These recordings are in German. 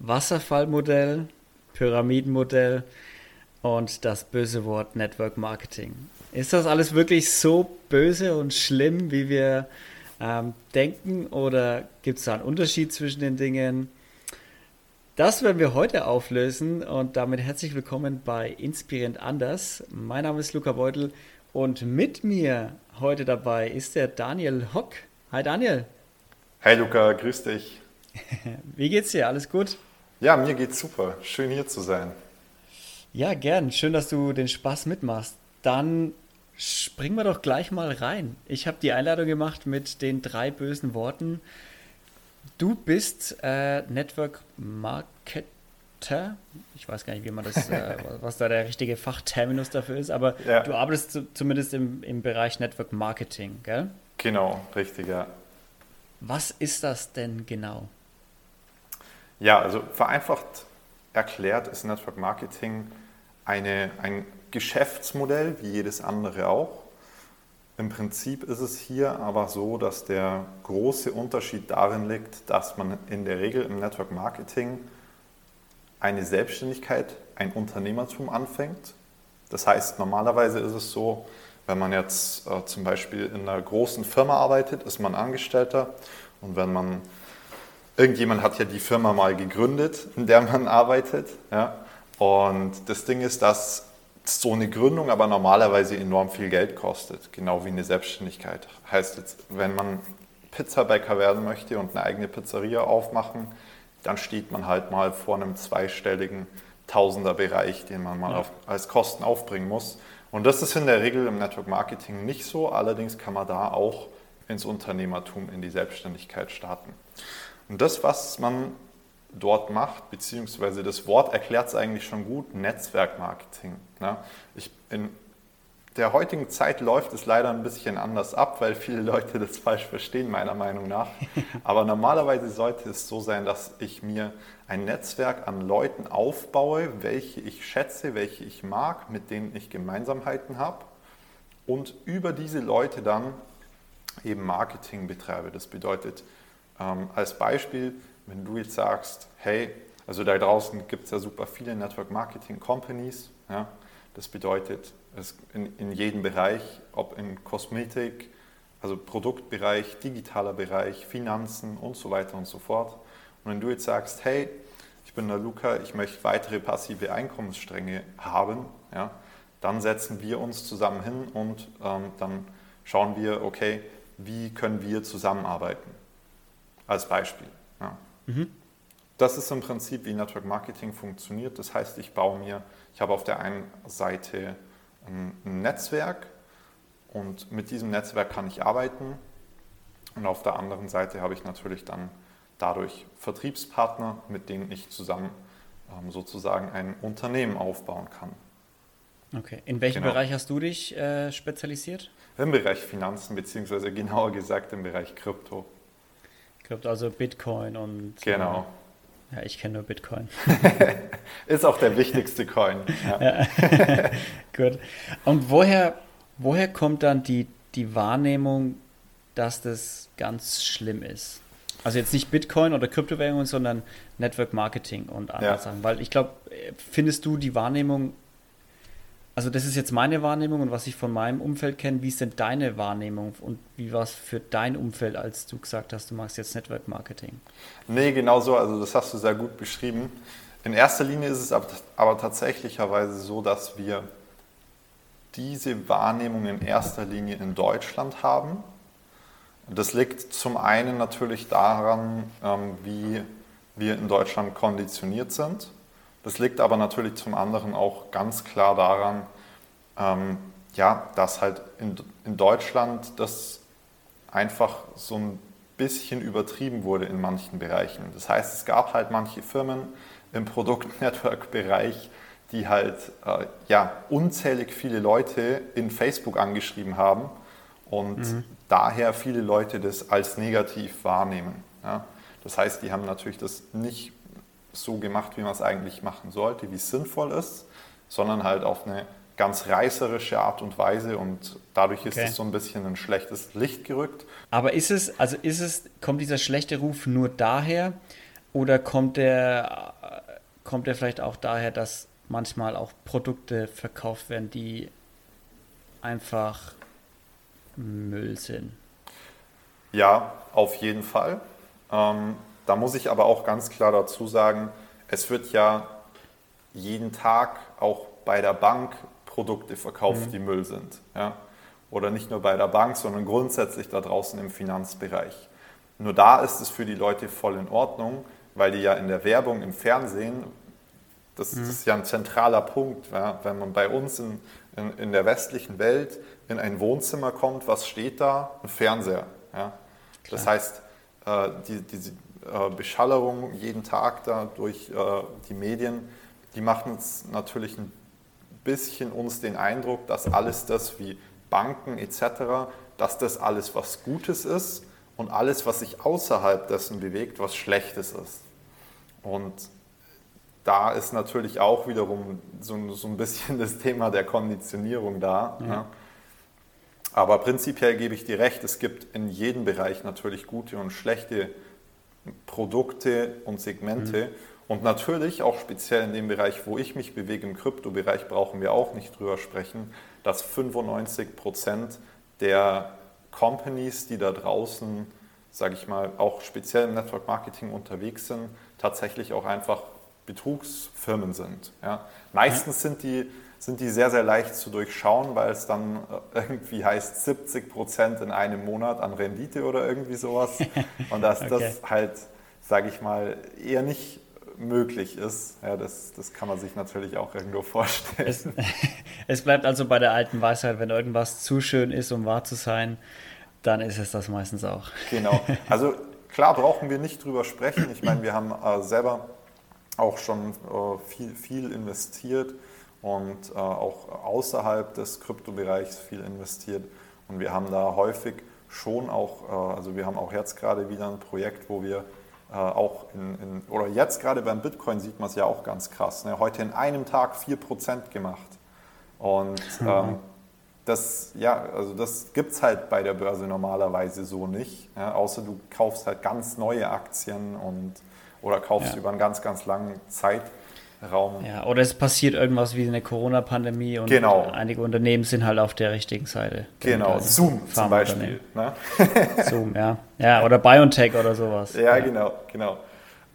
Wasserfallmodell, Pyramidenmodell und das böse Wort Network Marketing. Ist das alles wirklich so böse und schlimm, wie wir ähm, denken oder gibt es da einen Unterschied zwischen den Dingen? Das werden wir heute auflösen und damit herzlich willkommen bei Inspirierend Anders. Mein Name ist Luca Beutel und mit mir heute dabei ist der Daniel Hock. Hi Daniel. Hi Luca, grüß dich. Wie geht's dir? Alles gut? Ja, mir geht's super. Schön hier zu sein. Ja, gern. Schön, dass du den Spaß mitmachst. Dann springen wir doch gleich mal rein. Ich habe die Einladung gemacht mit den drei bösen Worten. Du bist äh, Network Marketer. Ich weiß gar nicht, wie man das, äh, was da der richtige Fachterminus dafür ist, aber ja. du arbeitest zu, zumindest im, im Bereich Network Marketing, gell? Genau, richtig, ja. Was ist das denn genau? Ja, also vereinfacht erklärt ist Network Marketing eine, ein Geschäftsmodell wie jedes andere auch. Im Prinzip ist es hier aber so, dass der große Unterschied darin liegt, dass man in der Regel im Network Marketing eine Selbstständigkeit, ein Unternehmertum anfängt. Das heißt, normalerweise ist es so, wenn man jetzt äh, zum Beispiel in einer großen Firma arbeitet, ist man Angestellter und wenn man irgendjemand hat ja die Firma mal gegründet, in der man arbeitet. Ja? Und das Ding ist, dass so eine Gründung aber normalerweise enorm viel Geld kostet, genau wie eine Selbstständigkeit. Heißt jetzt, wenn man Pizzabäcker werden möchte und eine eigene Pizzeria aufmachen, dann steht man halt mal vor einem zweistelligen Tausenderbereich, den man mal ja. auf, als Kosten aufbringen muss. Und das ist in der Regel im Network Marketing nicht so. Allerdings kann man da auch ins Unternehmertum, in die Selbstständigkeit starten. Und das, was man dort macht, beziehungsweise das Wort erklärt es eigentlich schon gut, Netzwerkmarketing. Ne? Ich, in der heutigen Zeit läuft es leider ein bisschen anders ab, weil viele Leute das falsch verstehen, meiner Meinung nach. Aber normalerweise sollte es so sein, dass ich mir ein Netzwerk an Leuten aufbaue, welche ich schätze, welche ich mag, mit denen ich Gemeinsamkeiten habe und über diese Leute dann eben Marketing betreibe. Das bedeutet, ähm, als Beispiel, wenn du jetzt sagst, hey, also da draußen gibt es ja super viele Network Marketing Companies. Ja, das bedeutet, es in, in jedem Bereich, ob in Kosmetik, also Produktbereich, digitaler Bereich, Finanzen und so weiter und so fort. Und wenn du jetzt sagst, hey, ich bin der Luca, ich möchte weitere passive Einkommensstränge haben, ja, dann setzen wir uns zusammen hin und ähm, dann schauen wir, okay, wie können wir zusammenarbeiten als Beispiel. Ja. Mhm. Das ist im Prinzip, wie Network Marketing funktioniert. Das heißt, ich baue mir, ich habe auf der einen Seite ein Netzwerk und mit diesem Netzwerk kann ich arbeiten. Und auf der anderen Seite habe ich natürlich dann dadurch Vertriebspartner, mit denen ich zusammen ähm, sozusagen ein Unternehmen aufbauen kann. Okay. In welchem genau. Bereich hast du dich äh, spezialisiert? Im Bereich Finanzen, beziehungsweise genauer gesagt im Bereich Krypto. Krypto, also Bitcoin und. Genau. Äh, ja, ich kenne nur Bitcoin. Ist auch der wichtigste Coin. Ja. Gut. Und woher, woher kommt dann die, die Wahrnehmung, dass das ganz schlimm ist? Also jetzt nicht Bitcoin oder Kryptowährungen, sondern Network Marketing und andere ja. Sachen. Weil ich glaube, findest du die Wahrnehmung also das ist jetzt meine Wahrnehmung und was ich von meinem Umfeld kenne. Wie ist denn deine Wahrnehmung und wie war es für dein Umfeld, als du gesagt hast, du machst jetzt Network Marketing? Nee, genau so. Also das hast du sehr gut beschrieben. In erster Linie ist es aber, aber tatsächlicherweise so, dass wir diese Wahrnehmung in erster Linie in Deutschland haben. Das liegt zum einen natürlich daran, ähm, wie wir in Deutschland konditioniert sind. Das liegt aber natürlich zum anderen auch ganz klar daran, ähm, ja, dass halt in, in Deutschland das einfach so ein bisschen übertrieben wurde in manchen Bereichen. Das heißt, es gab halt manche Firmen im Produkt-Network-Bereich, die halt äh, ja, unzählig viele Leute in Facebook angeschrieben haben und mhm. daher viele Leute das als negativ wahrnehmen. Ja? Das heißt, die haben natürlich das nicht so gemacht, wie man es eigentlich machen sollte, wie es sinnvoll ist, sondern halt auf eine ganz reißerische Art und Weise und dadurch ist okay. es so ein bisschen ein schlechtes Licht gerückt. Aber ist es, also ist es, kommt dieser schlechte Ruf nur daher, Oder kommt der, kommt der vielleicht auch daher, dass manchmal auch Produkte verkauft werden, die einfach Müll sind? Ja, auf jeden Fall. Ähm, da muss ich aber auch ganz klar dazu sagen, es wird ja jeden Tag auch bei der Bank Produkte verkauft, mhm. die Müll sind. Ja? Oder nicht nur bei der Bank, sondern grundsätzlich da draußen im Finanzbereich. Nur da ist es für die Leute voll in Ordnung, weil die ja in der Werbung im Fernsehen, das, mhm. das ist ja ein zentraler Punkt, ja? wenn man bei uns in, in, in, der westlichen Welt in ein Wohnzimmer kommt, was steht da? Ein Fernseher. Ja? Das heißt, äh, die, äh, Beschallerung jeden Tag da durch äh, die Medien, die macht uns natürlich ein bisschen uns den Eindruck, dass alles das wie Banken etc., dass das alles was Gutes ist und alles, was sich außerhalb dessen bewegt, was Schlechtes ist. Und da ist natürlich auch wiederum so, so ein bisschen das Thema der Konditionierung da. Ja. Ja. Aber prinzipiell gebe ich dir recht, es gibt in jedem Bereich natürlich gute und schlechte Produkte und Segmente. Mhm. Und natürlich auch speziell in dem Bereich, wo ich mich bewege, im Kryptobereich, brauchen wir auch nicht drüber sprechen, dass 95 Prozent der Companies, die da draußen, sage ich mal, auch speziell im Network Marketing unterwegs sind, tatsächlich auch einfach Betrugsfirmen sind. Ja. Meistens sind die, sind die sehr, sehr leicht zu durchschauen, weil es dann äh, irgendwie heißt 70 Prozent in einem Monat an Rendite oder irgendwie sowas. Und dass okay. das halt, sage ich mal, eher nicht möglich ist. Ja, das, das kann man sich natürlich auch irgendwo vorstellen. Es, es, bleibt also bei der alten Weisheit, wenn irgendwas zu schön ist, um wahr zu sein, dann ist es das meistens auch. Genau. Also klar brauchen wir nicht drüber sprechen. Ich meine, wir haben äh, selber auch schon äh, viel, viel investiert und äh, auch außerhalb des Kryptobereichs viel investiert. Und wir haben da häufig schon auch, äh, also wir haben auch jetzt gerade wieder ein Projekt, wo wir äh, auch in, in, oder jetzt gerade beim Bitcoin sieht man es ja auch ganz krass. Ne? Heute in einem Tag 4% gemacht. Und mhm. ähm, das, ja, also das gibt es halt bei der Börse normalerweise so nicht. Ja? Außer du kaufst halt ganz neue Aktien und oder kaufst ja. über einen ganz, ganz langen Zeit, Raum. Ja, oder es passiert irgendwas wie eine Corona-Pandemie und genau. einige Unternehmen sind halt auf der richtigen Seite. Genau, Zoom zum Beispiel. Ne? Zoom, ja. Ja, oder BioNTech oder sowas. Ja, ja. genau, genau.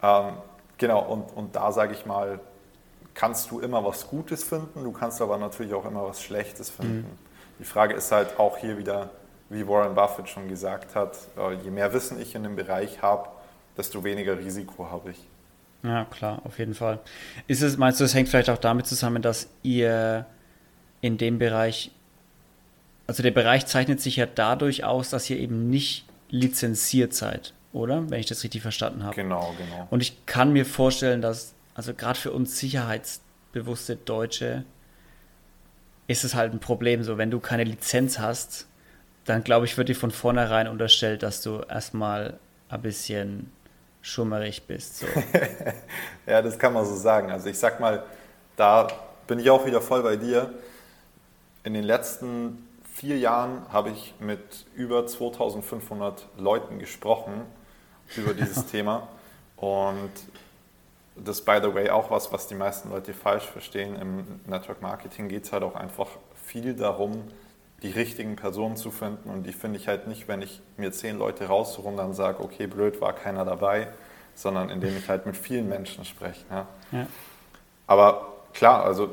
Ähm, genau, und, und da sage ich mal, kannst du immer was Gutes finden, du kannst aber natürlich auch immer was Schlechtes finden. Mhm. Die Frage ist halt auch hier wieder, wie Warren Buffett schon gesagt hat, äh, je mehr Wissen ich in dem Bereich habe, desto weniger Risiko habe ich. Ja, klar, auf jeden Fall. Ist es, meinst du, es hängt vielleicht auch damit zusammen, dass ihr in dem Bereich, also der Bereich zeichnet sich ja dadurch aus, dass ihr eben nicht lizenziert seid, oder? Wenn ich das richtig verstanden habe. Genau, genau. Und ich kann mir vorstellen, dass, also gerade für uns sicherheitsbewusste Deutsche, ist es halt ein Problem. So, wenn du keine Lizenz hast, dann glaube ich, wird dir von vornherein unterstellt, dass du erstmal ein bisschen schummerig bist. So. ja, das kann man so sagen. Also ich sag mal, da bin ich auch wieder voll bei dir. In den letzten vier Jahren habe ich mit über 2500 Leuten gesprochen über dieses Thema. Und das, by the way, auch was, was die meisten Leute falsch verstehen. Im Network Marketing geht es halt auch einfach viel darum, die richtigen Personen zu finden. Und die finde ich halt nicht, wenn ich mir zehn Leute raussuche und dann sage, okay, blöd, war keiner dabei, sondern indem ich halt mit vielen Menschen spreche. Ja. ja. Aber klar, also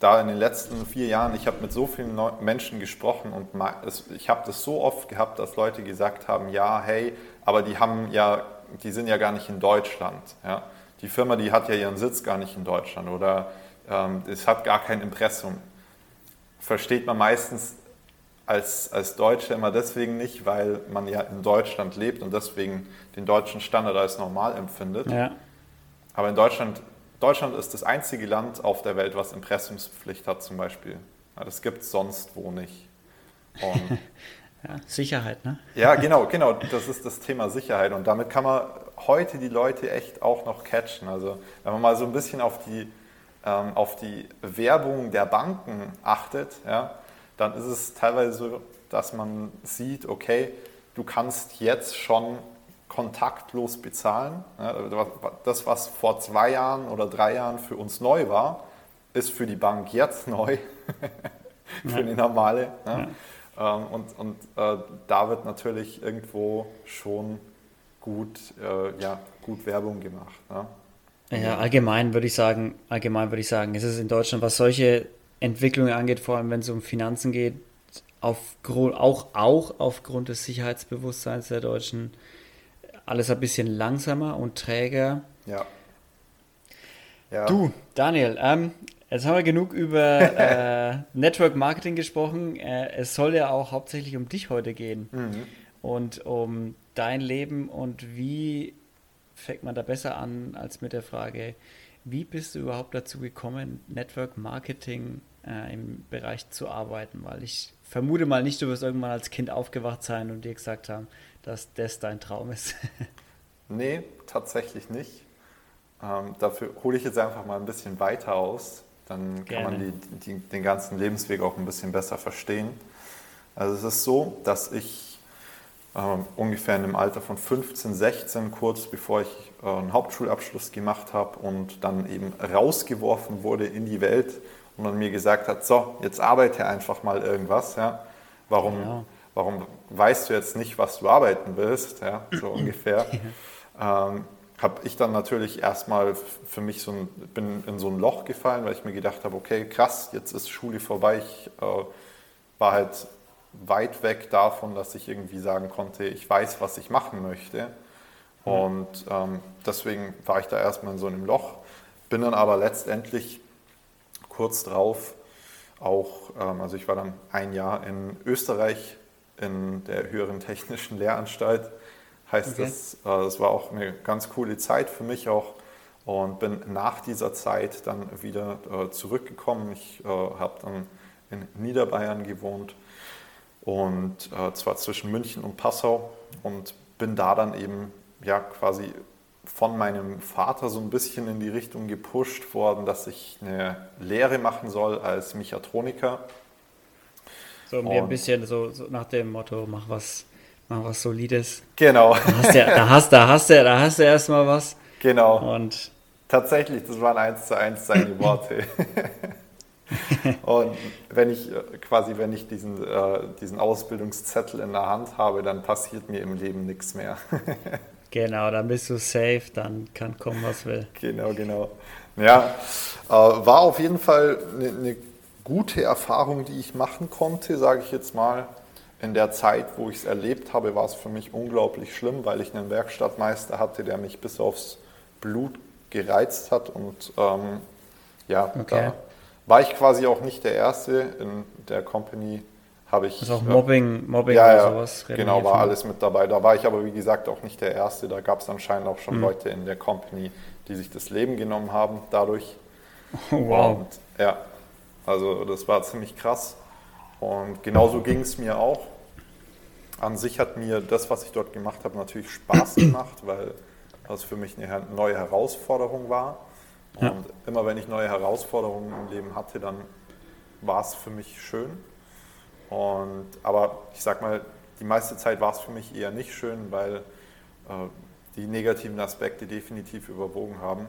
da in den letzten vier Jahren, ich habe mit so vielen Menschen gesprochen und ich habe das so oft gehabt, dass Leute gesagt haben, ja, hey, aber die haben ja, die sind ja gar nicht in Deutschland. Ja. Die Firma, die hat ja ihren Sitz gar nicht in Deutschland oder ähm, es hat gar kein Impressum. Versteht man meistens als, als Deutsche immer deswegen nicht, weil man ja in Deutschland lebt und deswegen den deutschen Standard als normal empfindet. Ja. Aber in Deutschland, Deutschland ist das einzige Land auf der Welt, was Impressumspflicht hat zum Beispiel. Das gibt es sonst wo nicht. ja, Sicherheit, ne? Ja, genau, genau. Das ist das Thema Sicherheit. Und damit kann man heute die Leute echt auch noch catchen. Also wenn man mal so ein bisschen auf die, ähm, auf die Werbung der Banken achtet, ja, dann ist es teilweise so, dass man sieht, okay, du kannst jetzt schon kontaktlos bezahlen. Das, was vor zwei Jahren oder drei Jahren für uns neu war, ist für die Bank jetzt neu, für die normale. Ja. Ähm, und und äh, da wird natürlich irgendwo schon gut, äh, ja, gut Werbung gemacht. Ne? Ja, allgemein würde ich sagen, allgemein würde ich sagen, ist es in Deutschland, was solche Entwicklungen angeht, vor allem wenn es um Finanzen geht, aufgrund, auch, auch aufgrund des Sicherheitsbewusstseins der Deutschen, alles ein bisschen langsamer und träger. Ja. ja. Du, Daniel, ähm, jetzt haben wir genug über äh, Network Marketing gesprochen. Äh, es soll ja auch hauptsächlich um dich heute gehen mhm. und um dein Leben und wie fängt man da besser an als mit der Frage, wie bist du überhaupt dazu gekommen, Network Marketing äh, im Bereich zu arbeiten? Weil ich vermute mal nicht, du wirst irgendwann als Kind aufgewacht sein und dir gesagt haben, dass das dein Traum ist. nee, tatsächlich nicht. Ähm, dafür hole ich jetzt einfach mal ein bisschen weiter aus. Dann kann Gerne. man die, die, den ganzen Lebensweg auch ein bisschen besser verstehen. Also es ist so, dass ich ungefähr in dem Alter von 15, 16, kurz bevor ich äh, einen Hauptschulabschluss gemacht habe und dann eben rausgeworfen wurde in die Welt und man mir gesagt hat, so, jetzt arbeite einfach mal irgendwas. Ja? Warum, ja. warum weißt du jetzt nicht, was du arbeiten willst? Ja? So ungefähr. ähm, habe ich dann natürlich erstmal für mich so ein, bin in so ein Loch gefallen, weil ich mir gedacht habe, okay, krass, jetzt ist Schule vorbei. Ich äh, war halt weit weg davon, dass ich irgendwie sagen konnte, ich weiß, was ich machen möchte. Und ähm, deswegen war ich da erstmal in so einem Loch, bin dann aber letztendlich kurz drauf auch, ähm, also ich war dann ein Jahr in Österreich in der höheren technischen Lehranstalt, heißt okay. das, äh, das war auch eine ganz coole Zeit für mich auch und bin nach dieser Zeit dann wieder äh, zurückgekommen. Ich äh, habe dann in Niederbayern gewohnt und äh, zwar zwischen München und Passau und bin da dann eben ja quasi von meinem Vater so ein bisschen in die Richtung gepusht worden, dass ich eine Lehre machen soll als Mechatroniker. So mir ein bisschen so, so, nach dem Motto, mach was, mach was Solides. Genau. Da hast du, da hast, da hast, du, da hast du erstmal was. Genau. Und tatsächlich, das waren eins zu eins seine Worte. Und wenn ich äh, quasi, wenn ich diesen, äh, diesen Ausbildungszettel in der Hand habe, dann passiert mir im Leben nichts mehr. genau, dann bist du safe, dann kann kommen, was will. Genau, genau. Ja, äh, war auf jeden Fall eine, eine gute Erfahrung, die ich machen konnte, sage ich jetzt mal. In der Zeit, wo ich es erlebt habe, war es für mich unglaublich schlimm, weil ich einen Werkstattmeister hatte, der mich bis aufs Blut gereizt hat und ähm, ja, okay. da war ich quasi auch nicht der Erste in der Company. Habe ich. Also auch Mobbing, Mobbing ja, oder sowas. Genau, war alles mit dabei. Da war ich aber, wie gesagt, auch nicht der Erste. Da gab es anscheinend auch schon mhm. Leute in der Company, die sich das Leben genommen haben dadurch. wow. Und, ja, also das war ziemlich krass. Und genauso ging es mir auch. An sich hat mir das, was ich dort gemacht habe, natürlich Spaß gemacht, weil das für mich eine neue Herausforderung war. Ja. Und immer wenn ich neue Herausforderungen im Leben hatte, dann war es für mich schön. Und, aber ich sag mal, die meiste Zeit war es für mich eher nicht schön, weil äh, die negativen Aspekte definitiv überwogen haben.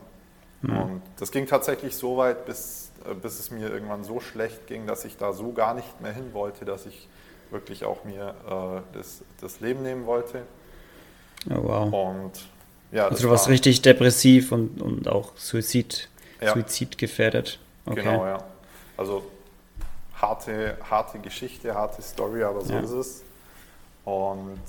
Mhm. Und das ging tatsächlich so weit, bis, äh, bis es mir irgendwann so schlecht ging, dass ich da so gar nicht mehr hin wollte, dass ich wirklich auch mir äh, das, das Leben nehmen wollte. Oh, wow. Und ja, also du warst war, richtig depressiv und, und auch Suizid, ja. Suizidgefährdet. Okay. Genau, ja. Also harte, harte Geschichte, harte Story, aber so ja. ist es. Und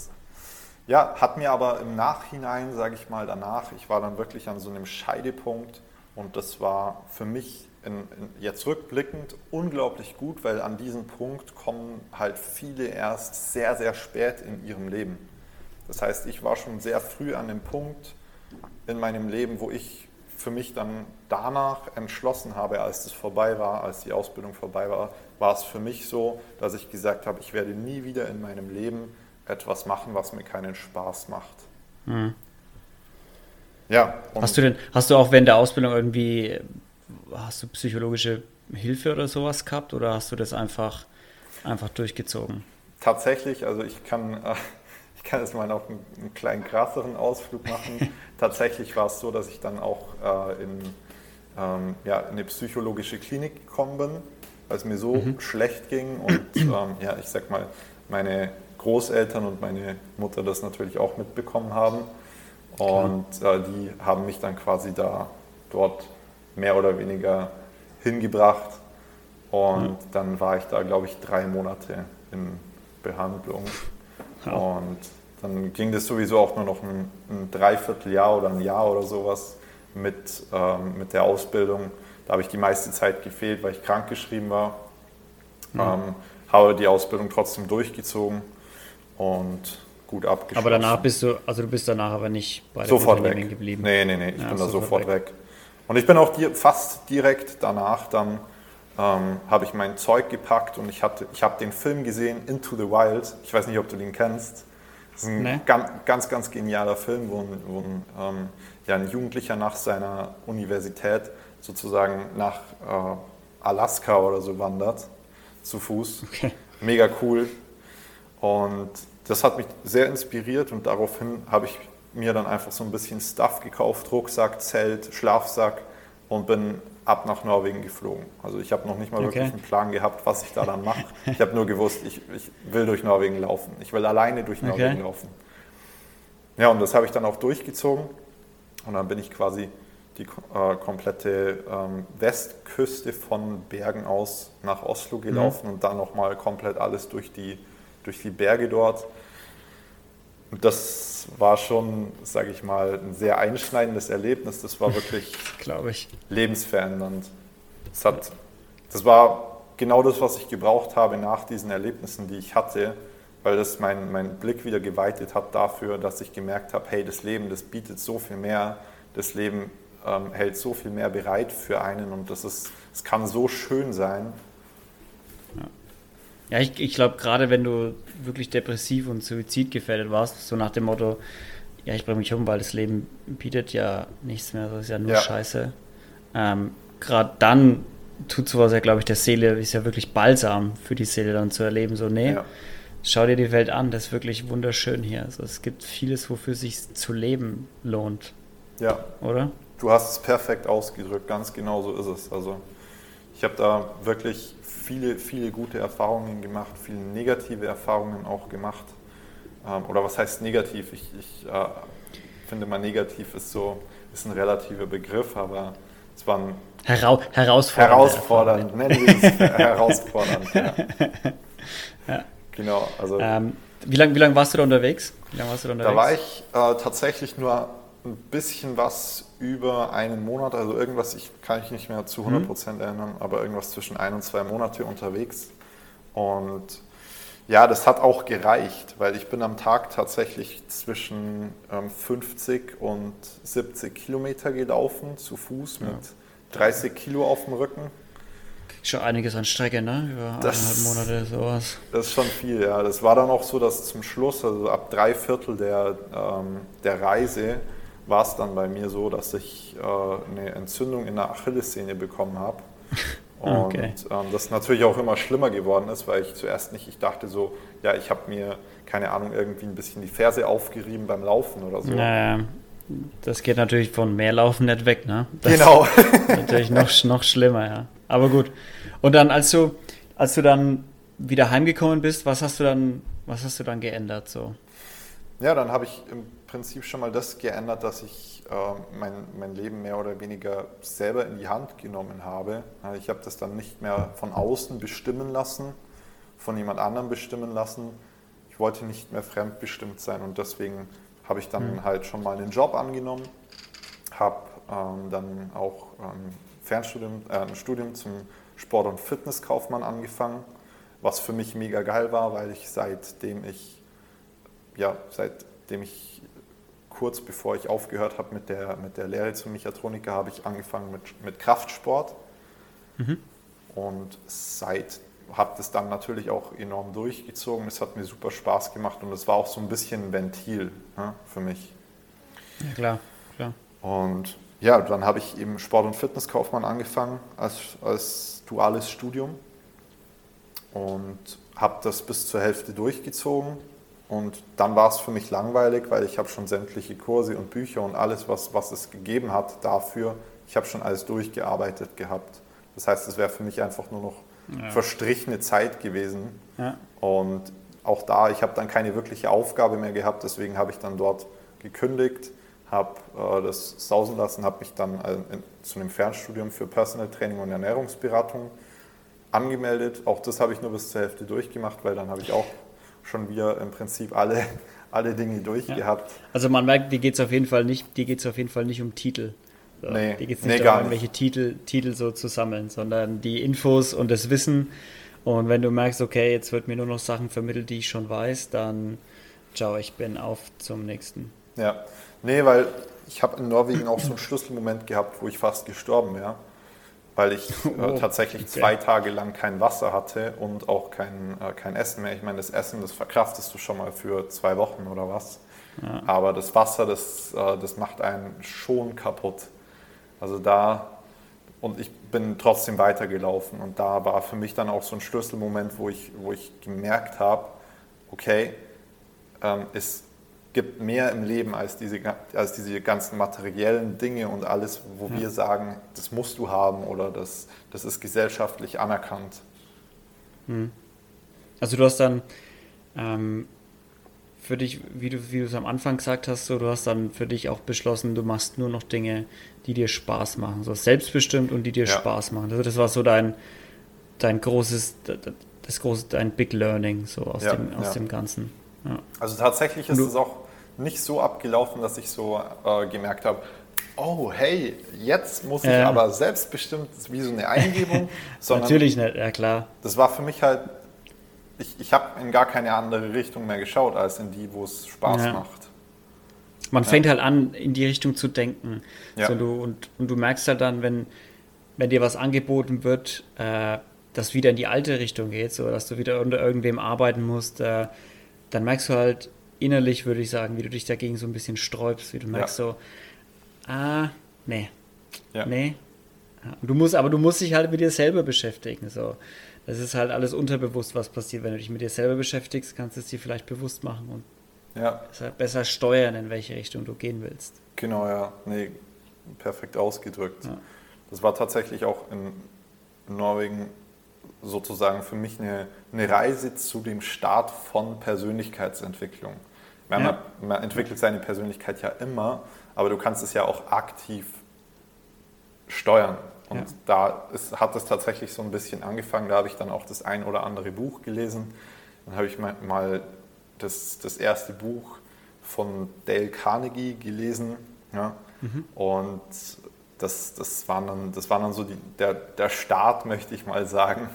ja, hat mir aber im Nachhinein, sage ich mal danach, ich war dann wirklich an so einem Scheidepunkt und das war für mich in, in, jetzt rückblickend unglaublich gut, weil an diesem Punkt kommen halt viele erst sehr, sehr spät in ihrem Leben. Das heißt, ich war schon sehr früh an dem Punkt in meinem Leben, wo ich für mich dann danach entschlossen habe, als es vorbei war, als die Ausbildung vorbei war, war es für mich so, dass ich gesagt habe, ich werde nie wieder in meinem Leben etwas machen, was mir keinen Spaß macht. Mhm. Ja. Hast du denn, hast du auch während der Ausbildung irgendwie, hast du psychologische Hilfe oder sowas gehabt oder hast du das einfach, einfach durchgezogen? Tatsächlich, also ich kann, kann jetzt mal noch einen, einen kleinen krasseren Ausflug machen. Tatsächlich war es so, dass ich dann auch äh, in, ähm, ja, in eine psychologische Klinik gekommen bin, weil es mir so mhm. schlecht ging und ähm, ja, ich sag mal, meine Großeltern und meine Mutter das natürlich auch mitbekommen haben. Und äh, die haben mich dann quasi da dort mehr oder weniger hingebracht. Und mhm. dann war ich da, glaube ich, drei Monate in Behandlung. Ja. Und dann ging das sowieso auch nur noch ein, ein Dreivierteljahr oder ein Jahr oder sowas mit, ähm, mit der Ausbildung. Da habe ich die meiste Zeit gefehlt, weil ich krankgeschrieben war. Mhm. Ähm, habe die Ausbildung trotzdem durchgezogen und gut abgeschlossen. Aber danach bist du, also du bist danach aber nicht bei der sofort weg. geblieben. Nee, nee, nee, ich ja, bin da sofort weg. weg. Und ich bin auch die, fast direkt danach dann ähm, habe ich mein Zeug gepackt und ich, ich habe den Film gesehen, Into the Wild. Ich weiß nicht, ob du den kennst. Das ist ein nee. ganz, ganz, ganz genialer Film, wo, wo ein, ähm, ja, ein Jugendlicher nach seiner Universität sozusagen nach äh, Alaska oder so wandert, zu Fuß. Okay. Mega cool. Und das hat mich sehr inspiriert und daraufhin habe ich mir dann einfach so ein bisschen Stuff gekauft, Rucksack, Zelt, Schlafsack und bin ab nach Norwegen geflogen. Also ich habe noch nicht mal okay. wirklich einen Plan gehabt, was ich da dann mache. Ich habe nur gewusst, ich, ich, will durch Norwegen laufen. Ich will alleine durch Norwegen okay. laufen. Ja, und das habe ich dann auch durchgezogen. Und dann bin ich quasi die äh, komplette ähm, Westküste von Bergen aus nach Oslo gelaufen mhm. und dann nochmal komplett alles durch die, durch die Berge dort. Das war schon, sage ich mal, ein sehr einschneidendes Erlebnis. Das war wirklich ich. lebensverändernd. Das, hat, das war genau das, was ich gebraucht habe nach diesen Erlebnissen, die ich hatte, weil das meinen mein Blick wieder geweitet hat dafür, dass ich gemerkt habe, hey, das Leben, das bietet so viel mehr, das Leben ähm, hält so viel mehr bereit für einen und das ist, es kann so schön sein. Ja, ich, ich glaube, gerade wenn du wirklich depressiv und suizidgefährdet warst, so nach dem Motto, ja, ich bringe mich um, weil das Leben bietet ja nichts mehr, das ist ja nur ja. Scheiße. Ähm, gerade dann tut sowas ja, glaube ich, der Seele, ist ja wirklich balsam für die Seele dann zu erleben, so, nee, ja. schau dir die Welt an, das ist wirklich wunderschön hier. Also, es gibt vieles, wofür sich zu leben lohnt. Ja. Oder? Du hast es perfekt ausgedrückt, ganz genau so ist es. Also, ich habe da wirklich viele, viele gute Erfahrungen gemacht, viele negative Erfahrungen auch gemacht. Ähm, oder was heißt negativ? Ich, ich äh, finde mal negativ ist so ist ein relativer Begriff, aber es waren Herau herausfordernd. Herausfordernd, nennen wir es herausfordernd. Ja. ja. Genau. Also, ähm, wie lange wie lang warst du da unterwegs? Wie warst du da unterwegs? Da war ich äh, tatsächlich nur ein bisschen was über einen Monat, also irgendwas, ich kann ich nicht mehr zu 100 mhm. Prozent erinnern, aber irgendwas zwischen ein und zwei Monate unterwegs. Und ja, das hat auch gereicht, weil ich bin am Tag tatsächlich zwischen ähm, 50 und 70 Kilometer gelaufen, zu Fuß mit 30 Kilo auf dem Rücken. Schon einiges an Strecke, ne? Über das, eineinhalb Monate sowas. Das ist schon viel, ja. Das war dann auch so, dass zum Schluss, also ab drei Viertel der, ähm, der Reise, war es dann bei mir so, dass ich äh, eine Entzündung in der Achillessehne bekommen habe. Und okay. ähm, das natürlich auch immer schlimmer geworden ist, weil ich zuerst nicht, ich dachte so, ja, ich habe mir, keine Ahnung, irgendwie ein bisschen die Ferse aufgerieben beim Laufen oder so. Naja, das geht natürlich von mehr Laufen nicht weg, ne? Das genau. Natürlich noch, noch schlimmer, ja. Aber gut. Und dann, als du, als du dann wieder heimgekommen bist, was hast du dann, was hast du dann geändert so? Ja, dann habe ich im Prinzip schon mal das geändert, dass ich äh, mein, mein Leben mehr oder weniger selber in die Hand genommen habe. Ich habe das dann nicht mehr von außen bestimmen lassen, von jemand anderem bestimmen lassen. Ich wollte nicht mehr fremdbestimmt sein und deswegen habe ich dann mhm. halt schon mal einen Job angenommen, habe ähm, dann auch ähm, Fernstudium, äh, ein Studium zum Sport- und Fitnesskaufmann angefangen, was für mich mega geil war, weil ich seitdem ich ja, seitdem ich kurz bevor ich aufgehört habe mit der, mit der Lehre zum Mechatroniker, habe ich angefangen mit, mit Kraftsport. Mhm. Und seit habe das dann natürlich auch enorm durchgezogen. Es hat mir super Spaß gemacht und es war auch so ein bisschen ein Ventil ne, für mich. Ja, klar, klar. Und ja, dann habe ich eben Sport- und Fitnesskaufmann angefangen als, als duales Studium und habe das bis zur Hälfte durchgezogen Und dann war es für mich langweilig, weil ich habe schon sämtliche Kurse und Bücher und alles, was, was es gegeben hat dafür, ich habe schon alles durchgearbeitet gehabt. Das heißt, es wäre für mich einfach nur noch ja. verstrichene Zeit gewesen. Ja. Und auch da, ich habe dann keine wirkliche Aufgabe mehr gehabt, deswegen habe ich dann dort gekündigt, habe äh, das sausen lassen, habe mich dann äh, in, zu einem Fernstudium für Personal Training und Ernährungsberatung angemeldet. Auch das habe ich nur bis zur Hälfte durchgemacht, weil dann habe ich auch schon wieder im Prinzip alle, alle Dinge durchgehabt. Ja. Also man merkt, die geht es auf jeden Fall nicht, die geht auf jeden Fall nicht um Titel. So, nee, die geht es nicht nee, darum, irgendwelche Titel, Titel so zu sammeln, sondern die Infos und das Wissen. Und wenn du merkst, okay, jetzt wird mir nur noch Sachen vermittelt, die ich schon weiß, dann ciao, ich bin auf zum nächsten. Ja, nee, weil ich habe in Norwegen auch so einen Schlüsselmoment gehabt, wo ich fast gestorben wäre weil ich äh, oh, tatsächlich okay. zwei Tage lang kein Wasser hatte und auch kein, äh, kein Essen mehr. Ich meine, das Essen, das verkraftest du schon mal für zwei Wochen oder was. Ja. Aber das Wasser, das, äh, das macht einen schon kaputt. Also da, und ich bin trotzdem weitergelaufen. Und da war für mich dann auch so ein Schlüsselmoment, wo ich, wo ich gemerkt habe, okay, ähm, es gibt mehr im Leben als diese, als diese ganzen materiellen Dinge und alles, wo ja. wir sagen, das musst du haben oder das, das ist gesellschaftlich anerkannt. Hm. Also du hast dann ähm, für dich, wie du, wie du es am Anfang gesagt hast, so, du hast dann für dich auch beschlossen, du machst nur noch Dinge, die dir Spaß machen, so selbstbestimmt und die dir ja. Spaß machen. Also das war so dein, dein großes, das große, dein Big Learning so aus, ja, dem, aus dem Ganzen. Also tatsächlich ist es auch nicht so abgelaufen, dass ich so äh, gemerkt habe, oh hey, jetzt muss ich ja. aber selbstbestimmt, wie so eine Eingebung. Natürlich nicht, ja klar. Das war für mich halt, ich, ich habe in gar keine andere Richtung mehr geschaut, als in die, wo es Spaß ja. macht. Man ja. fängt halt an, in die Richtung zu denken. Ja. So, du, und, und du merkst halt dann, wenn, wenn dir was angeboten wird, äh, das wieder in die alte Richtung geht, so dass du wieder unter irgendwem arbeiten musst, äh, dann merkst du halt, innerlich, würde ich sagen, wie du dich dagegen so ein bisschen sträubst, wie du merkst ja. so, ah, nee, ja. nee. Du musst, aber du musst dich halt mit dir selber beschäftigen. So. Das ist halt alles unterbewusst, was passiert. Wenn du dich mit dir selber beschäftigst, kannst du es dir vielleicht bewusst machen und ja. besser steuern, in welche Richtung du gehen willst. Genau, ja. Nee, perfekt ausgedrückt. Ja. Das war tatsächlich auch in Norwegen sozusagen für mich eine, eine Reise zu dem Start von Persönlichkeitsentwicklung. Man, ja. man, entwickelt seine Persönlichkeit ja immer, aber du kannst es ja auch aktiv steuern. Und ja. da ist, hat es tatsächlich so ein bisschen angefangen. Da habe ich dann auch das ein oder andere Buch gelesen. Dann habe ich mal das, das erste Buch von Dale Carnegie gelesen. Ja? Mhm. Und das, das, waren dann, das war dann so die, der, der Start, möchte ich mal sagen,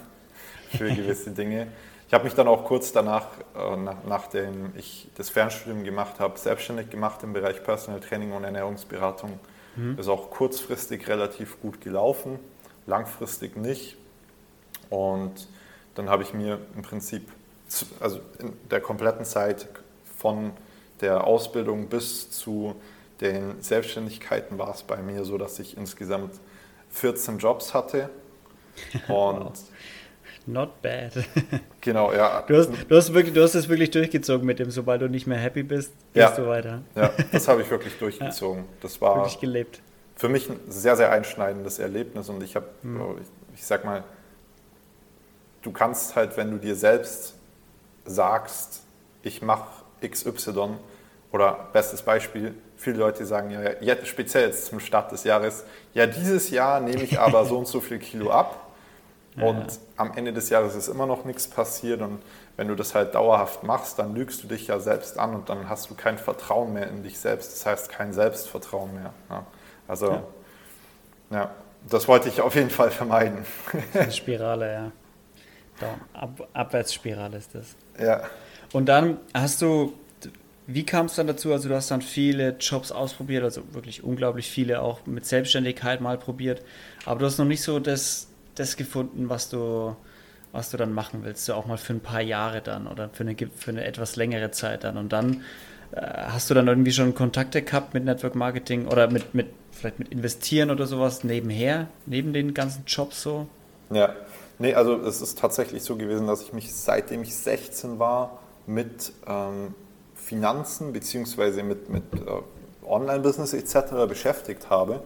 für gewisse Dinge. Ich habe mich dann auch kurz danach, äh, nach, nachdem ich das Fernstudium gemacht habe, selbstständig gemacht im Bereich Personal Training und Ernährungsberatung. Mhm. Ist auch kurzfristig relativ gut gelaufen, langfristig nicht. Und dann habe ich mir im Prinzip, also in der kompletten Zeit von der Ausbildung bis zu den Selbstständigkeiten war es bei mir so, dass ich insgesamt 14 Jobs hatte. Und Not bad. Genau, ja. Du hast, du hast, wirklich, du hast es wirklich durchgezogen mit dem, sobald du nicht mehr happy bist, gehst ja. du weiter. Ja, das habe ich wirklich durchgezogen. Das war wirklich gelebt. für mich ein sehr, sehr einschneidendes Erlebnis und ich habe, mhm. ich, ich sag mal, du kannst halt, wenn du dir selbst sagst, ich mache XY oder bestes Beispiel, viele Leute sagen ja, jetzt, speziell jetzt zum Start des Jahres, ja, dieses Jahr nehme ich aber so und so viel Kilo ab und ja. am Ende des Jahres ist immer noch nichts passiert. Und wenn du das halt dauerhaft machst, dann lügst du dich ja selbst an und dann hast du kein Vertrauen mehr in dich selbst. Das heißt kein Selbstvertrauen mehr. Ja. Also, ja. ja. das wollte ich auf jeden Fall vermeiden. Eine Spirale, ja. Ab, Abwärtsspirale ist das. Ja. Und dann hast du, wie kam es dann dazu? Also, du hast dann viele Jobs ausprobiert, also wirklich unglaublich viele auch mit Selbstständigkeit mal probiert. Aber du hast noch nicht so das das gefunden, was du, was du dann machen willst, so auch mal für ein paar Jahre dann oder für eine, für eine etwas längere Zeit dann. Und dann äh, hast du dann irgendwie schon Kontakte gehabt mit Network Marketing oder mit, mit vielleicht mit Investieren oder sowas nebenher, neben den ganzen Jobs so? Ja, nee, also es ist tatsächlich so gewesen, dass ich mich seitdem ich 16 war mit ähm, Finanzen bzw. mit, mit äh, Online-Business etc. beschäftigt habe,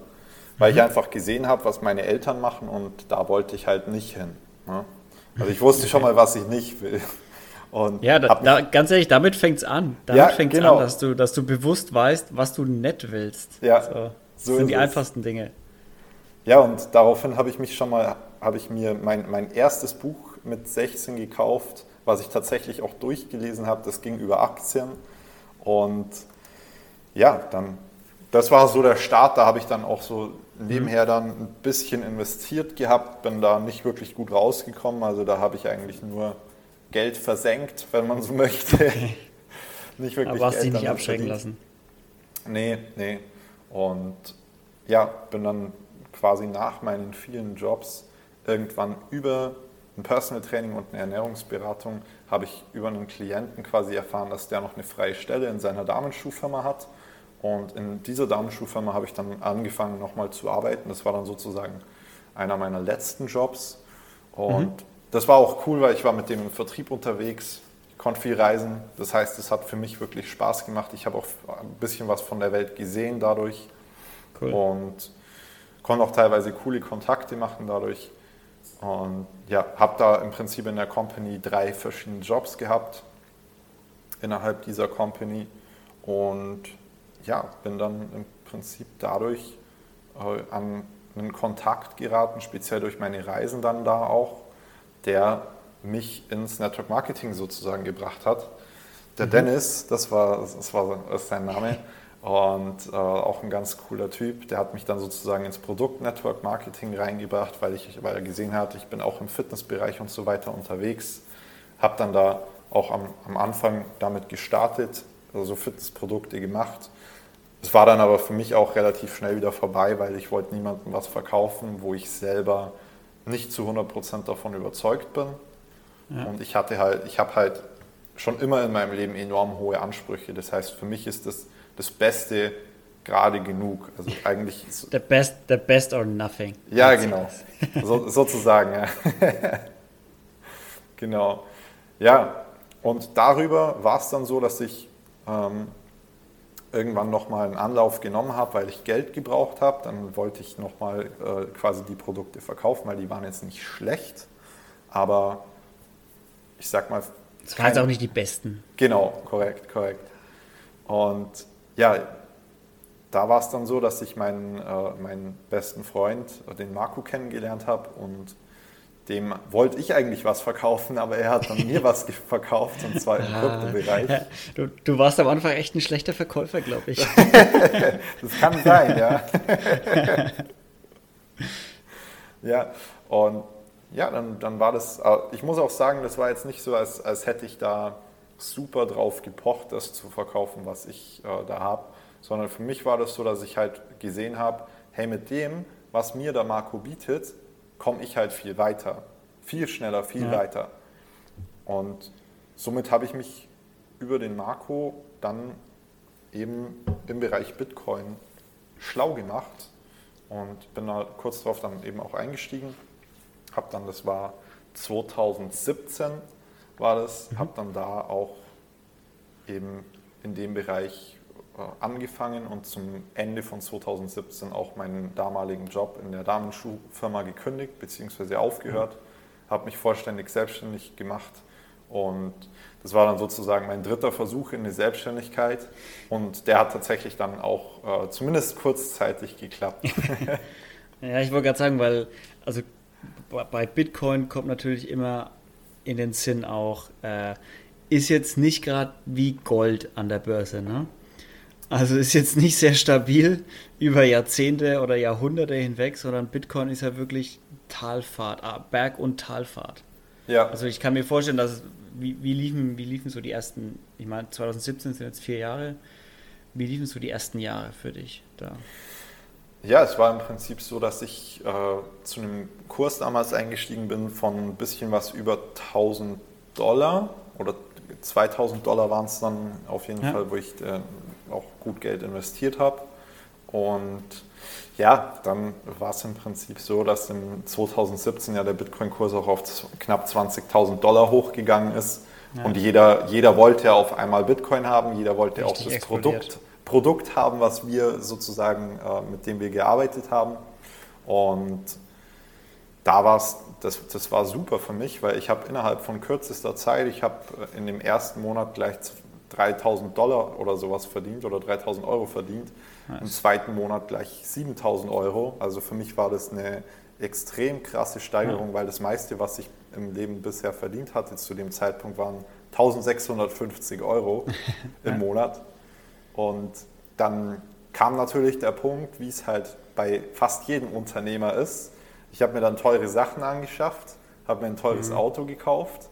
weil mhm. ich einfach gesehen habe, was meine Eltern machen und da wollte ich halt nicht hin. Ne? Also ich wusste schon mal, was ich nicht will. Und ja, da, da, ganz ehrlich, damit fängt es an. Damit ja, fängt es genau. an, dass du, dass du bewusst weißt, was du nicht willst. Ja, so. Das so sind die es. einfachsten Dinge. Ja, und daraufhin habe ich mich schon mal, habe ich mir mein, mein erstes Buch mit 16 gekauft, was ich tatsächlich auch durchgelesen habe. Das ging über Aktien. Und ja, dann, das war so der Start. Da habe ich dann auch so nebenher dann ein bisschen investiert gehabt, bin da nicht wirklich gut rausgekommen. Also da habe ich eigentlich nur Geld versenkt, wenn man so möchte. nicht wirklich Aber hast dich nicht abschrecken lassen. Nee, nee. Und ja, bin dann quasi nach meinen vielen Jobs irgendwann über ein Personal Training und eine Ernährungsberatung habe ich über einen Klienten quasi erfahren, dass der noch eine freie Stelle in seiner Damenschuhfirma hat. Und in dieser Damenschuhfirma habe ich dann angefangen, nochmal zu arbeiten. Das war dann sozusagen einer meiner letzten Jobs. Und mhm. das war auch cool, weil ich war mit dem Vertrieb unterwegs, konnte viel reisen. Das heißt, es hat für mich wirklich Spaß gemacht. Ich habe auch ein bisschen was von der Welt gesehen dadurch. Cool. Und konnte auch teilweise coole Kontakte machen dadurch. Und ja, habe da im Prinzip in der Company drei verschiedene Jobs gehabt innerhalb dieser Company und ja, bin dann im Prinzip dadurch äh, an einen Kontakt geraten, speziell durch meine Reisen dann da auch, der mich ins Network Marketing sozusagen gebracht hat. Der mhm. Dennis, das war, das war das ist sein Name, und äh, auch ein ganz cooler Typ, der hat mich dann sozusagen ins Produkt-Network Marketing reingebracht, weil, ich, weil er gesehen hat, ich bin auch im Fitnessbereich und so weiter unterwegs. Habe dann da auch am, am Anfang damit gestartet, also Fitnessprodukte gemacht. Es war dann aber für mich auch relativ schnell wieder vorbei, weil ich wollte niemandem was verkaufen, wo ich selber nicht zu 100% davon überzeugt bin. Ja. Und ich hatte halt, ich habe halt schon immer in meinem Leben enorm hohe Ansprüche. Das heißt, für mich ist das das Beste gerade genug. Also eigentlich. The best, the best or nothing. Ja, genau. So, sozusagen, ja. genau. Ja, und darüber war es dann so, dass ich ähm, irgendwann nochmal einen Anlauf genommen habe, weil ich Geld gebraucht habe. Dann wollte ich nochmal äh, quasi die Produkte verkaufen, weil die waren jetzt nicht schlecht, aber ich sag mal. Es waren jetzt auch nicht die besten. Genau, korrekt, korrekt. Und ja, da war es dann so, dass ich meinen, äh, meinen besten Freund, den Marco, kennengelernt habe und dem wollte ich eigentlich was verkaufen, aber er hat dann mir was verkauft und zwar im ah. Kryptobereich. Du, du warst am Anfang echt ein schlechter Verkäufer, glaube ich. das kann sein, ja. ja, und ja, dann, dann war das, äh, ich muss auch sagen, das war jetzt nicht so, als, als hätte ich da super drauf gepocht, das zu verkaufen, was ich äh, da habe, sondern für mich war das so, dass ich halt gesehen habe, hey, mit dem, was mir der Marco bietet, komme ich halt viel weiter, viel schneller, viel ja. weiter. Und somit habe ich mich über den Marco dann eben im Bereich Bitcoin schlau gemacht und bin da kurz darauf dann eben auch eingestiegen. Habe dann, das war 2017, war das, mhm. habe dann da auch eben in dem Bereich angefangen und zum Ende von 2017 auch meinen damaligen Job in der Damenschuhfirma gekündigt bzw. aufgehört, mhm. habe mich vollständig selbstständig gemacht und das war dann sozusagen mein dritter Versuch in die Selbstständigkeit und der hat tatsächlich dann auch äh, zumindest kurzzeitig geklappt. ja, ich wollte gerade sagen, weil also bei Bitcoin kommt natürlich immer in den Sinn auch, äh, ist jetzt nicht gerade wie Gold an der Börse. Ne? Also ist jetzt nicht sehr stabil über Jahrzehnte oder Jahrhunderte hinweg, sondern Bitcoin ist ja wirklich Talfahrt, ah, Berg- und Talfahrt. Ja. Also ich kann mir vorstellen, dass wie, wie, liefen, wie liefen so die ersten, ich meine 2017 sind jetzt vier Jahre, wie liefen so die ersten Jahre für dich da? Ja, es war im Prinzip so, dass ich äh, zu einem Kurs damals eingestiegen bin von ein bisschen was über 1000 Dollar oder 2000 Dollar waren es dann auf jeden ja. Fall, wo ich äh, auch gut Geld investiert habe. Und ja, dann war es im Prinzip so, dass im 2017 ja der Bitcoin-Kurs auch auf knapp 20.000 Dollar hochgegangen ist. Ja. Und jeder, jeder wollte auf einmal Bitcoin haben, jeder wollte Richtig auch das Produkt, Produkt haben, was wir sozusagen, äh, mit dem wir gearbeitet haben. Und da war es, das, das war super für mich, weil ich habe innerhalb von kürzester Zeit, ich habe in dem ersten Monat gleich 3000 Dollar oder sowas verdient oder 3000 Euro verdient. Nice. Im zweiten Monat gleich 7000 Euro. Also für mich war das eine extrem krasse Steigerung, ja. weil das meiste, was ich im Leben bisher verdient hatte zu dem Zeitpunkt, waren 1650 Euro im Monat. Und dann kam natürlich der Punkt, wie es halt bei fast jedem Unternehmer ist. Ich habe mir dann teure Sachen angeschafft, habe mir ein teures mhm. Auto gekauft.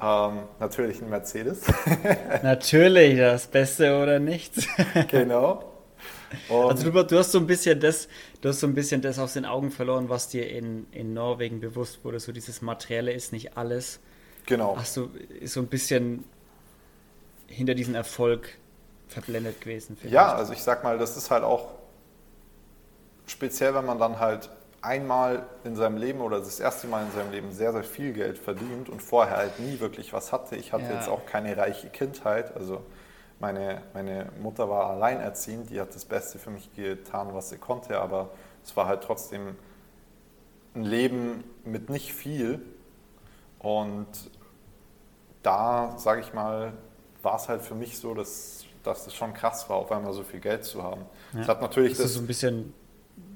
Ähm, natürlich ein Mercedes. natürlich, das Beste oder nichts. genau. Und also du, du, hast so ein bisschen das, du hast so ein bisschen das aus den Augen verloren, was dir in, in Norwegen bewusst wurde. So dieses Materielle ist nicht alles. Genau. Hast du so ein bisschen hinter diesem Erfolg verblendet gewesen? Vielleicht? Ja, also ich sag mal, das ist halt auch speziell, wenn man dann halt einmal in seinem Leben oder das erste Mal in seinem Leben sehr, sehr viel Geld verdient und vorher halt nie wirklich was hatte. Ich hatte ja. jetzt auch keine reiche Kindheit, also meine, meine Mutter war alleinerziehend, die hat das Beste für mich getan, was sie konnte, aber es war halt trotzdem ein Leben mit nicht viel. Und da, sage ich mal, war es halt für mich so, dass, dass es schon krass war, auf einmal so viel Geld zu haben. Ja. Das hat natürlich das, das so ein bisschen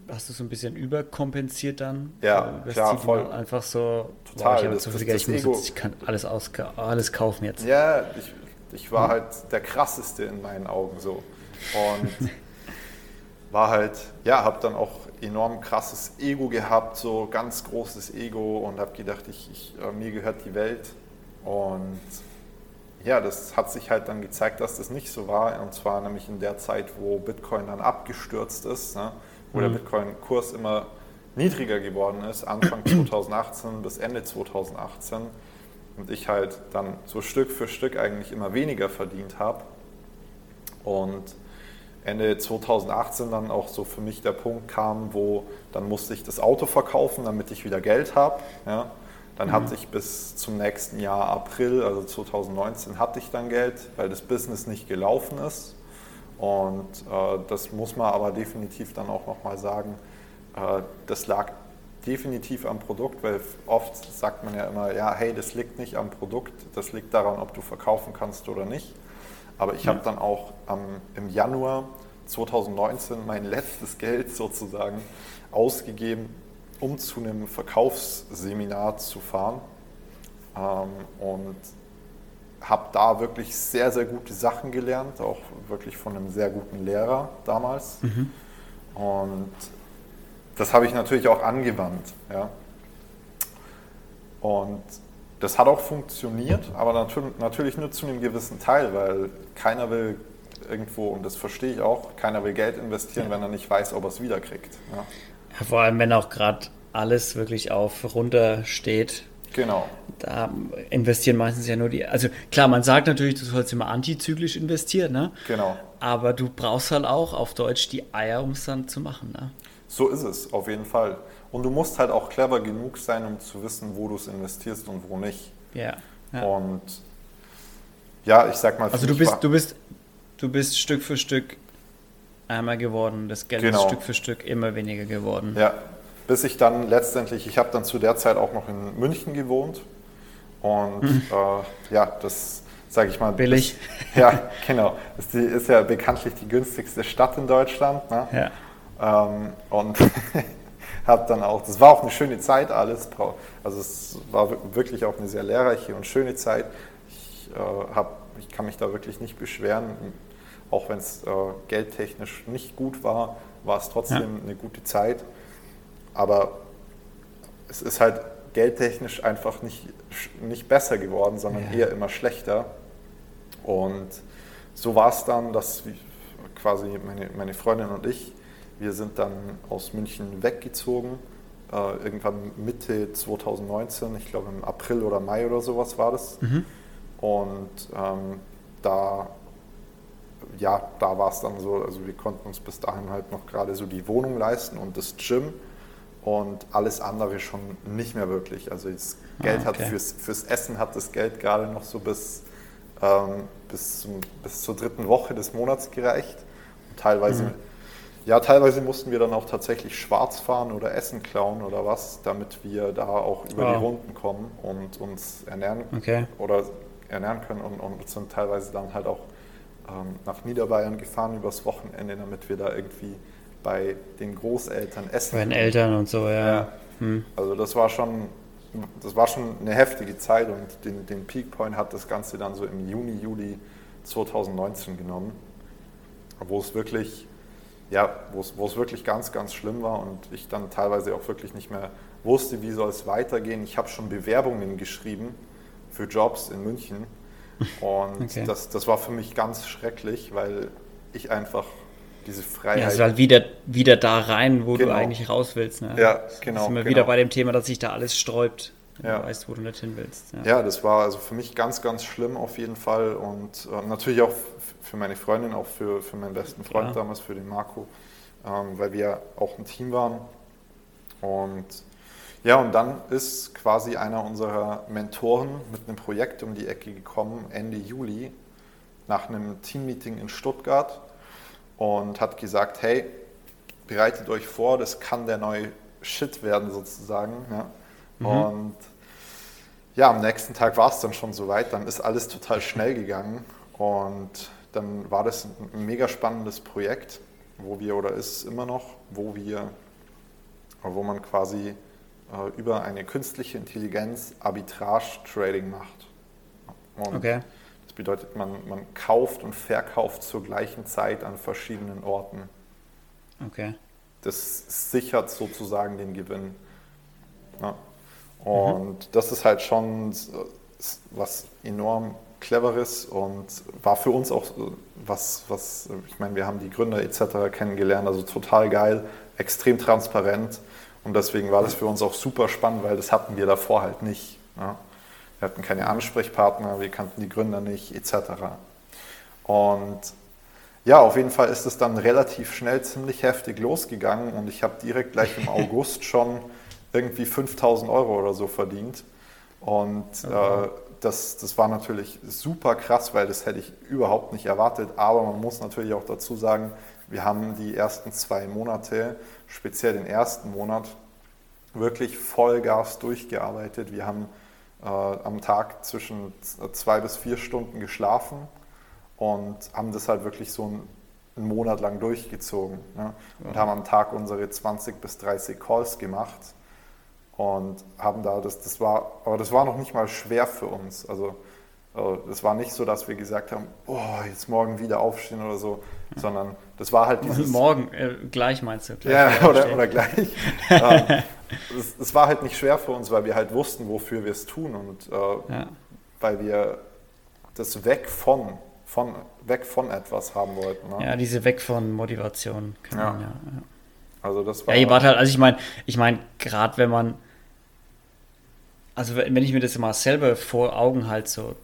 hast du so ein bisschen überkompensiert dann? Ja, so, klar, voll. Einfach so, total. Boah, ich habe so viel Geld, ich, muss jetzt, ich kann alles, aus, alles kaufen jetzt. Ja, ich, ich war halt der krasseste in meinen Augen so. Und war halt, ja, habe dann auch enorm krasses Ego gehabt, so ganz großes Ego und habe gedacht, ich, ich, äh, mir gehört die Welt. Und ja, das hat sich halt dann gezeigt, dass das nicht so war. Und zwar nämlich in der Zeit, wo Bitcoin dann abgestürzt ist, ne, wo mhm. der Bitcoin-Kurs immer niedriger geworden ist, Anfang 2018 bis Ende 2018 und ich halt dann so Stück für Stück eigentlich immer weniger verdient habe. Und Ende 2018 dann auch so für mich der Punkt kam, wo dann musste ich das Auto verkaufen, damit ich wieder Geld habe. Ja. Dann mhm. hatte ich bis zum nächsten Jahr April, also 2019, hatte ich dann Geld, weil das Business nicht gelaufen ist. Und äh, das muss man aber definitiv dann auch nochmal sagen, äh, das lag definitiv am Produkt, weil oft sagt man ja immer, ja, hey, das liegt nicht am Produkt, das liegt daran, ob du verkaufen kannst oder nicht. Aber ich mhm. habe dann auch ähm, im Januar 2019 mein letztes Geld sozusagen ausgegeben, um zu einem Verkaufsseminar zu fahren. Ähm, und habe da wirklich sehr, sehr gute Sachen gelernt, auch wirklich von einem sehr guten Lehrer damals. Mhm. Und das habe ich natürlich auch angewandt. Ja. Und das hat auch funktioniert, aber natürlich nur zu einem gewissen Teil, weil keiner will irgendwo, und das verstehe ich auch, keiner will Geld investieren, ja. wenn er nicht weiß, ob er es wiederkriegt. Ja. vor allem, wenn auch gerade alles wirklich auf runter steht. Genau. Da investieren meistens ja nur die. Also klar, man sagt natürlich, du sollst immer antizyklisch investieren, ne? Genau. Aber du brauchst halt auch auf Deutsch die Eier, um es dann zu machen, ne? So ist es, auf jeden Fall. Und du musst halt auch clever genug sein, um zu wissen, wo du es investierst und wo nicht. Ja. ja. Und ja, ich sag mal. Also du bist, du bist, du bist Stück für Stück einmal geworden. Das Geld genau. ist Stück für Stück immer weniger geworden. Ja. Bis ich dann letztendlich, ich habe dann zu der Zeit auch noch in München gewohnt. Und mhm. äh, ja, das sage ich mal. Billig. Das, ja, genau. Das ist, die, ist ja bekanntlich die günstigste Stadt in Deutschland. Ne? Ja. Ähm, und habe dann auch, das war auch eine schöne Zeit alles, also es war wirklich auch eine sehr lehrreiche und schöne Zeit. Ich, äh, hab, ich kann mich da wirklich nicht beschweren, auch wenn es äh, geldtechnisch nicht gut war, war es trotzdem ja. eine gute Zeit. Aber es ist halt geldtechnisch einfach nicht, nicht besser geworden, sondern ja. eher immer schlechter. Und so war es dann, dass quasi meine, meine Freundin und ich wir sind dann aus München weggezogen, äh, irgendwann Mitte 2019, ich glaube im April oder Mai oder sowas war das. Mhm. Und ähm, da, ja, da war es dann so, also wir konnten uns bis dahin halt noch gerade so die Wohnung leisten und das Gym. Und alles andere schon nicht mehr wirklich. Also das Geld ah, okay. hat fürs, fürs Essen hat das Geld gerade noch so bis, ähm, bis, zum, bis zur dritten Woche des Monats gereicht. Und teilweise, mhm. ja, teilweise mussten wir dann auch tatsächlich schwarz fahren oder Essen klauen oder was, damit wir da auch über oh. die Runden kommen und uns ernähren okay. oder ernähren können und, und sind teilweise dann halt auch ähm, nach Niederbayern gefahren übers Wochenende, damit wir da irgendwie bei den Großeltern essen. Bei den Eltern und so, ja. ja. Hm. Also das war schon, das war schon eine heftige Zeit und den, den Peak Point hat das Ganze dann so im Juni, Juli 2019 genommen, wo es wirklich, ja, wo es, wo es wirklich ganz, ganz schlimm war und ich dann teilweise auch wirklich nicht mehr wusste, wie soll es weitergehen. Ich habe schon Bewerbungen geschrieben für Jobs in München und okay. das, das war für mich ganz schrecklich, weil ich einfach diese Freiheit. Ja, also halt wieder, wieder da rein, wo genau. du eigentlich raus willst. Ne? Ja, genau. Sind wir genau. wieder bei dem Thema, dass sich da alles sträubt. Ja. Du weißt, wo du nicht hin willst. Ja. ja. das war also für mich ganz, ganz schlimm auf jeden Fall und äh, natürlich auch für meine Freundin, auch für, für meinen besten Freund Klar. damals, für den Marco, ähm, weil wir auch ein Team waren. Und ja, und dann ist quasi einer unserer Mentoren mit einem Projekt um die Ecke gekommen, Ende Juli, nach einem Teammeeting in Stuttgart und hat gesagt, hey, bereitet euch vor, das kann der neue Shit werden sozusagen. Ja. Mhm. Und ja, am nächsten Tag war es dann schon soweit, dann ist alles total schnell gegangen und dann war das ein mega spannendes Projekt, wo wir, oder ist es immer noch, wo wir, wo man quasi äh, über eine künstliche Intelligenz Arbitrage-Trading macht. Und okay bedeutet, man, man kauft und verkauft zur gleichen Zeit an verschiedenen Orten. Okay. Das sichert sozusagen den Gewinn. Ja. Und mhm. das ist halt schon was enorm Cleveres und war für uns auch was, was, ich meine, wir haben die Gründer etc. kennengelernt, also total geil, extrem transparent und deswegen war das für uns auch super spannend, weil das hatten wir davor halt nicht. Ja. Wir hatten keine Ansprechpartner, wir kannten die Gründer nicht, etc. Und ja, auf jeden Fall ist es dann relativ schnell ziemlich heftig losgegangen und ich habe direkt gleich im August schon irgendwie 5000 Euro oder so verdient. Und okay. äh, das, das war natürlich super krass, weil das hätte ich überhaupt nicht erwartet. Aber man muss natürlich auch dazu sagen, wir haben die ersten zwei Monate, speziell den ersten Monat, wirklich Vollgas durchgearbeitet. Wir haben am Tag zwischen zwei bis vier Stunden geschlafen und haben das halt wirklich so einen, einen Monat lang durchgezogen. Ne? Und haben am Tag unsere 20 bis 30 Calls gemacht und haben da, das, das war, aber das war noch nicht mal schwer für uns. Also äh, es war nicht so, dass wir gesagt haben, oh, jetzt morgen wieder aufstehen oder so, ja. sondern das war halt dieses... Morgen, äh, gleich meinst du? Gleich ja, oder, oder gleich. ähm, es, es, war halt nicht schwer für uns, weil wir halt wussten, wofür wir es tun und äh, ja. weil wir das weg von, von, weg von etwas haben wollten. Ne? Ja, diese weg von Motivation. Ja. Man, ja. Also das war... Ja, ihr wart halt, also ich meine, ich meine, gerade wenn man also wenn ich mir das mal selber vor Augen halte, so,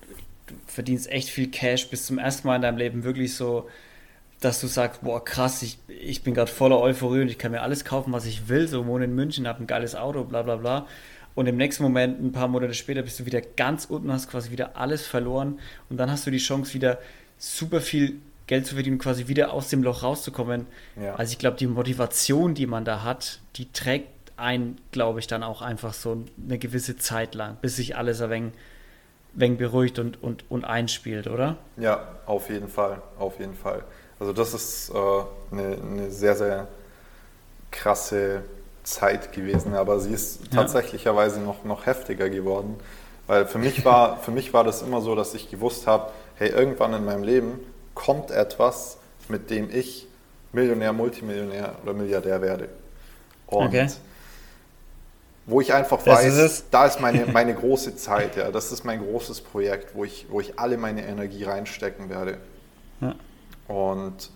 du verdienst echt viel Cash, bis zum ersten Mal in deinem Leben wirklich so, dass du sagst, boah, krass, ich, ich bin gerade voller Euphorie und ich kann mir alles kaufen, was ich will, so wohne in München, habe ein geiles Auto, bla bla bla. Und im nächsten Moment, ein paar Monate später, bist du wieder ganz unten, hast quasi wieder alles verloren und dann hast du die Chance, wieder super viel Geld zu verdienen, quasi wieder aus dem Loch rauszukommen. Ja. Also ich glaube, die Motivation, die man da hat, die trägt einen, glaube ich, dann auch einfach so eine gewisse Zeit lang, bis sich alles ein wenig wenig beruhigt und, und, und einspielt, oder? Ja, auf jeden Fall, auf jeden Fall. Also das ist äh, eine, eine, sehr, sehr krasse Zeit gewesen, aber sie ist tatsächlicherweise noch, noch heftiger geworden, weil für mich, war, für mich war das immer so, dass ich gewusst habe, hey, irgendwann in meinem Leben kommt etwas, mit dem ich Millionär, Multimillionär oder Milliardär werde. Und okay wo ich einfach weiß, ist da ist meine, meine große Zeit, ja, das ist mein großes Projekt, wo ich, wo ich alle meine Energie reinstecken werde. Ja. Und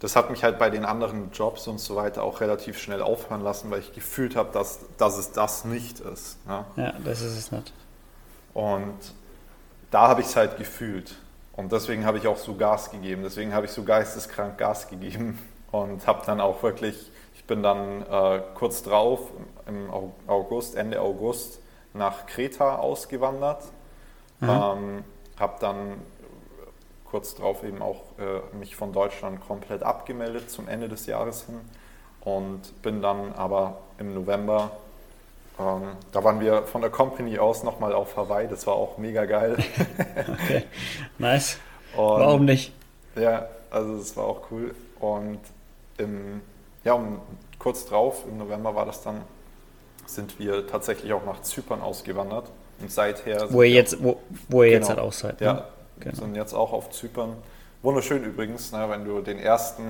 das hat mich halt bei den anderen Jobs und so weiter auch relativ schnell aufhören lassen, weil ich gefühlt habe, dass, dass es das nicht ist. Ja, ja das ist es nicht. Und da habe ich es halt gefühlt. Und deswegen habe ich auch so Gas gegeben. Deswegen habe ich so geisteskrank Gas gegeben und habe dann auch wirklich Ich bin dann äh, kurz drauf, im August, Ende August, nach Kreta ausgewandert. Mhm. Ähm, habe dann kurz darauf eben auch äh, mich von Deutschland komplett abgemeldet zum Ende des Jahres hin und bin dann aber im November, ähm, da waren wir von der Company aus nochmal auf Hawaii, das war auch mega geil. okay, nice. Und, Warum nicht? Ja, also es war auch cool und im, ja, um, kurz drauf, im November war das dann, sind wir tatsächlich auch nach Zypern ausgewandert und seither... Wo ihr jetzt, wo, wo ihr genau, jetzt halt auch seid. Ne? Ja, genau. sind jetzt auch auf Zypern. Wunderschön übrigens, ne, wenn du den ersten,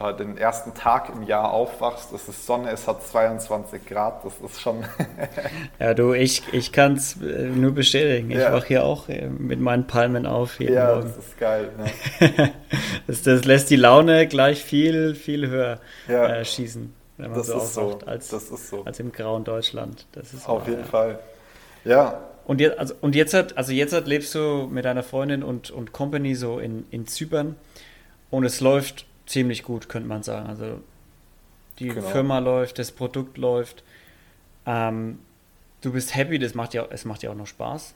äh, den ersten Tag im Jahr aufwachst, es ist Sonne, es hat 22 Grad, das ist schon... ja, du, ich, ich kann es äh, nur bestätigen. Ich ja. wache hier auch äh, mit meinen Palmen auf Ja, Morgen. das ist geil. Ne? das, das, lässt die Laune gleich viel, viel höher ja. äh, schießen wenn man das so aufwacht, so. als, so. als im grauen Deutschland. Das ist Auf wahr, jeden ja. Fall. Ja, und jetzt, also, und jetzt hat, also jetzt hat, lebst du mit deiner Freundin und, und Company so in, in Zypern und es läuft ziemlich gut, könnte man sagen. Also die genau. Firma läuft, das Produkt läuft. Ähm, du bist happy, das macht ja, es macht ja auch noch Spaß.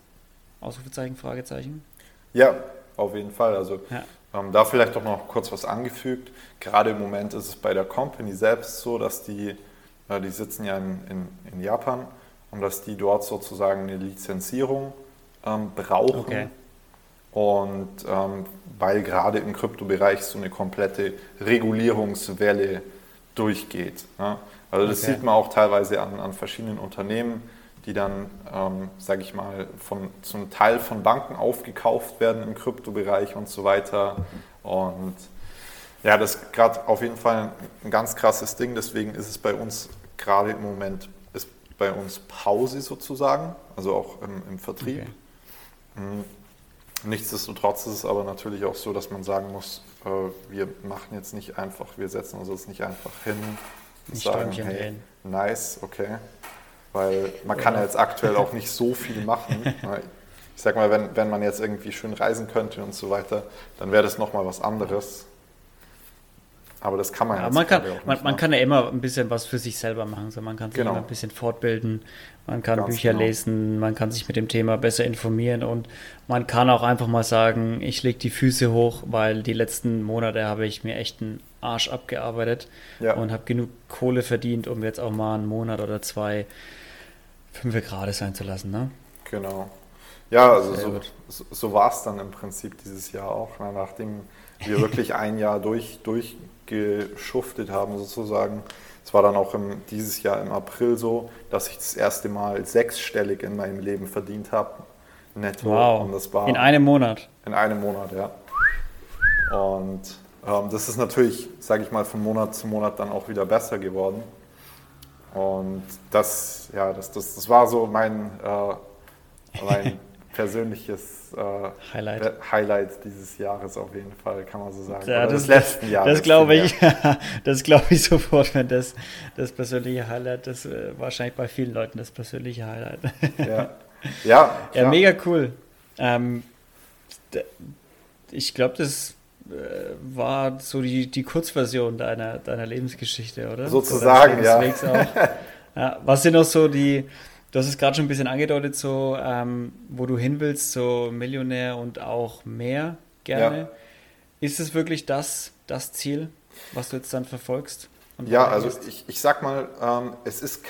Ausrufezeichen, Fragezeichen. Ja, auf jeden Fall. Also ja. ähm, da vielleicht doch noch kurz was angefügt. Gerade im Moment ist es bei der Company selbst so, dass die, äh, die sitzen ja in, in, in Japan und dass die dort sozusagen eine Lizenzierung ähm, brauchen. Okay. Und ähm, weil gerade im Kryptobereich so eine komplette Regulierungswelle durchgeht. Ja? Also das okay. sieht man auch teilweise an, an verschiedenen Unternehmen, die dann, ähm, sage ich mal, von, zum Teil von Banken aufgekauft werden im Kryptobereich und so weiter. Und ja, das ist gerade auf jeden Fall ein ganz krasses Ding. Deswegen ist es bei uns gerade im Moment bei uns Pause sozusagen, also auch im, im Vertrieb. Okay. Mhm. Nichtsdestotrotz ist es aber natürlich auch so, dass man sagen muss, äh, wir machen jetzt nicht einfach, wir setzen uns jetzt nicht einfach hin und sagen, hey, drehen. nice, okay. Weil man kann ja jetzt aktuell auch nicht so viel machen. Ich sag mal, wenn, wenn man jetzt irgendwie schön reisen könnte und so weiter, dann wäre das nochmal was anderes. Aber das kann man ja, man kann, man, man, kann ja immer ein bisschen was für sich selber machen. So, man kann sich genau. immer ein bisschen fortbilden, man kann Ganz Bücher genau. lesen, man kann sich mit dem Thema besser informieren und man kann auch einfach mal sagen, ich lege die Füße hoch, weil die letzten Monate habe ich mir echt einen Arsch abgearbeitet ja. und habe genug Kohle verdient, um jetzt auch mal einen Monat oder zwei fünf gerade sein zu lassen. Ne? Genau. Ja, also so, so, so war es dann im Prinzip dieses Jahr auch, ne? nachdem wir wirklich ein Jahr durch, durch geschuftet haben sozusagen. Es war dann auch im, dieses Jahr im April so, dass ich das erste Mal sechsstellig in meinem Leben verdient habe. Netto. Wow. Und das war in einem Monat. In einem Monat, ja. Und ähm, das ist natürlich, sage ich mal, von Monat zu Monat dann auch wieder besser geworden. Und das, ja, das, das, das war so mein, äh, mein persönliches äh, Highlight. Highlight dieses Jahres auf jeden Fall, kann man so sagen. Ja, das, des letzten Jahres. Das glaube ich, das glaube ich sofort, wenn das das persönliche Highlight, das äh, wahrscheinlich bei vielen Leuten das persönliche Highlight. Ja, ja, ja mega cool. Ähm, ich glaube, das äh, war so die, die Kurzversion deiner, deiner Lebensgeschichte, oder? Sozusagen, ja. ja. Was sind noch so die, Du hast es gerade schon ein bisschen angedeutet, so ähm, wo du hin willst, so Millionär und auch mehr gerne. Ja. Ist es wirklich das, das Ziel, was du jetzt dann verfolgst? ja, also ich, ich sag mal, ähm, es ist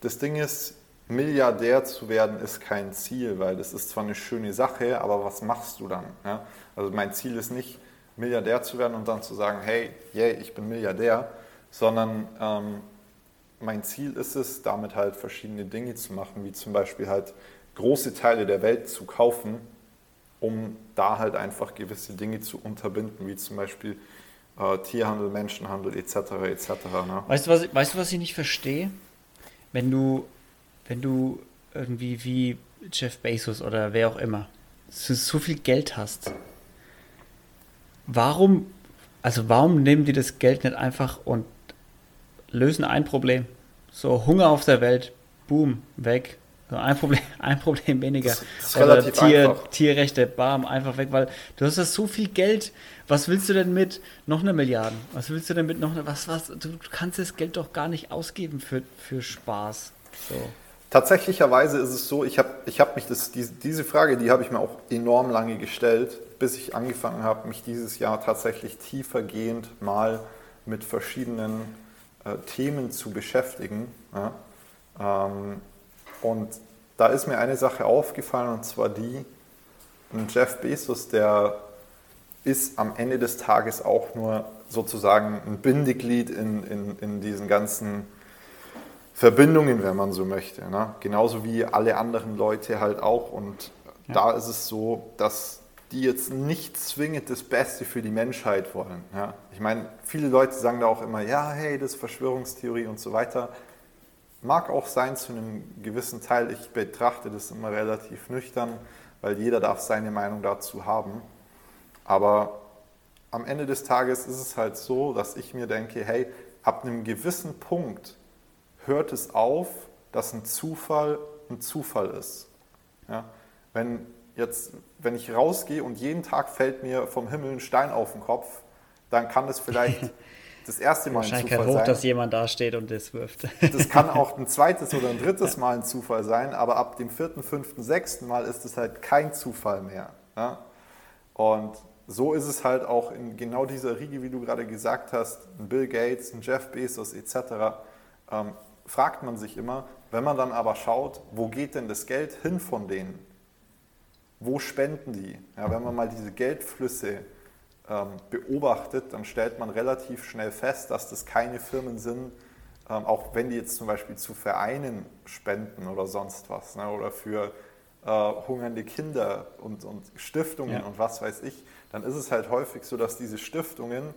das Ding ist, Milliardär zu werden ist kein Ziel, weil das ist zwar eine schöne Sache, aber was machst du dann? Ja? Also mein Ziel ist nicht, Milliardär zu werden und dann zu sagen, hey, yay, ich bin Milliardär, sondern ähm, mein Ziel ist es, damit halt verschiedene Dinge zu machen, wie zum Beispiel halt große Teile der Welt zu kaufen, um da halt einfach gewisse Dinge zu unterbinden, wie zum Beispiel äh, Tierhandel, Menschenhandel etc. etc. Ne? Weißt, du, was, weißt du, was ich nicht verstehe? Wenn du, wenn du irgendwie wie Jeff Bezos oder wer auch immer so viel Geld hast, warum, also warum nehmen die das Geld nicht einfach und lösen ein Problem. So Hunger auf der Welt, boom, weg. So ein, Problem, ein Problem weniger. Oder Tier, Tierrechte, bam, einfach weg, weil du hast ja so viel Geld. Was willst du denn mit noch eine Milliarde? Was willst du denn mit noch eine, was, was, du kannst das Geld doch gar nicht ausgeben für, für Spaß. So. Tatsächlicherweise ist es so, ich habe ich hab mich das, diese, diese Frage, die habe ich mir auch enorm lange gestellt, bis ich angefangen habe, mich dieses Jahr tatsächlich tiefergehend mal mit verschiedenen äh, Themen zu beschäftigen. Ja? Ähm, und da ist mir eine Sache aufgefallen, und zwar die, Jeff Bezos, der ist am Ende des Tages auch nur sozusagen ein Bindeglied in, in, in diesen ganzen Verbindungen, wenn man so möchte. Ne? Genauso wie alle anderen Leute halt auch. Und ja. da ist es so, dass die jetzt nicht zwingend das Beste für die Menschheit wollen. Ja? Ich meine, viele Leute sagen da auch immer, ja, hey, das ist Verschwörungstheorie und so weiter. Mag auch sein zu einem gewissen Teil. Ich betrachte das immer relativ nüchtern, weil jeder darf seine Meinung dazu haben. Aber am Ende des Tages ist es halt so, dass ich mir denke, hey, ab einem gewissen Punkt hört es auf, dass ein Zufall ein Zufall ist. Ja? Wenn jetzt, wenn ich rausgehe und jeden Tag fällt mir vom Himmel ein Stein auf den Kopf, dann kann das vielleicht das erste Mal ein Zufall hoch, sein. dass jemand da steht und das wirft. Das kann auch ein zweites oder ein drittes Mal ein Zufall sein, aber ab dem vierten, fünften, sechsten Mal ist es halt kein Zufall mehr. Ja? Und so ist es halt auch in genau dieser Riege, wie du gerade gesagt hast, ein Bill Gates, ein Jeff Bezos etc., ähm, fragt man sich immer, wenn man dann aber schaut, wo geht denn das Geld hin von denen? Wo spenden die? Ja, wenn man mal diese Geldflüsse ähm, beobachtet, dann stellt man relativ schnell fest, dass das keine Firmen sind, ähm, auch wenn die jetzt zum Beispiel zu Vereinen spenden oder sonst was, ne, oder für äh, hungernde Kinder und, und Stiftungen ja. und was weiß ich, dann ist es halt häufig so, dass diese Stiftungen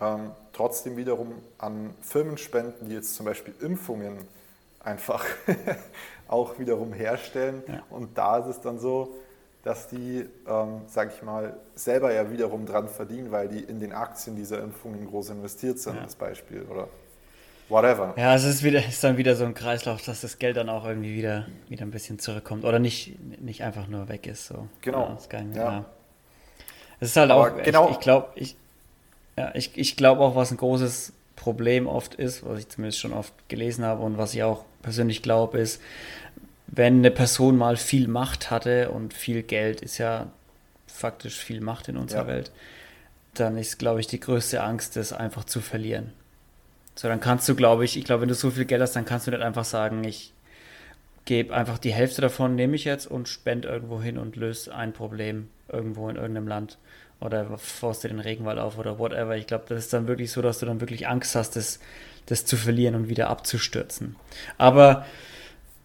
ähm, trotzdem wiederum an Firmen spenden, die jetzt zum Beispiel Impfungen einfach auch wiederum herstellen. Ja. Und da ist es dann so, dass die, ähm, sag ich mal, selber ja wiederum dran verdienen, weil die in den Aktien dieser Impfungen groß investiert sind, ja. als Beispiel, oder whatever. Ja, es ist, wieder, ist dann wieder so ein Kreislauf, dass das Geld dann auch irgendwie wieder, wieder ein bisschen zurückkommt oder nicht, nicht einfach nur weg ist. So. Genau. Ja, ja. Es ist halt Aber auch, genau. ich, ich glaube, ich, ja, ich, ich glaube auch, was ein großes Problem oft ist, was ich zumindest schon oft gelesen habe und was ich auch persönlich glaube, ist, wenn eine Person mal viel Macht hatte und viel Geld ist ja faktisch viel Macht in unserer ja. Welt, dann ist, glaube ich, die größte Angst, das einfach zu verlieren. So, dann kannst du, glaube ich, ich glaube, wenn du so viel Geld hast, dann kannst du nicht einfach sagen, ich gebe einfach die Hälfte davon, nehme ich jetzt und spende irgendwo hin und löse ein Problem irgendwo in irgendeinem Land oder forste den Regenwald auf oder whatever. Ich glaube, das ist dann wirklich so, dass du dann wirklich Angst hast, das, das zu verlieren und wieder abzustürzen. Aber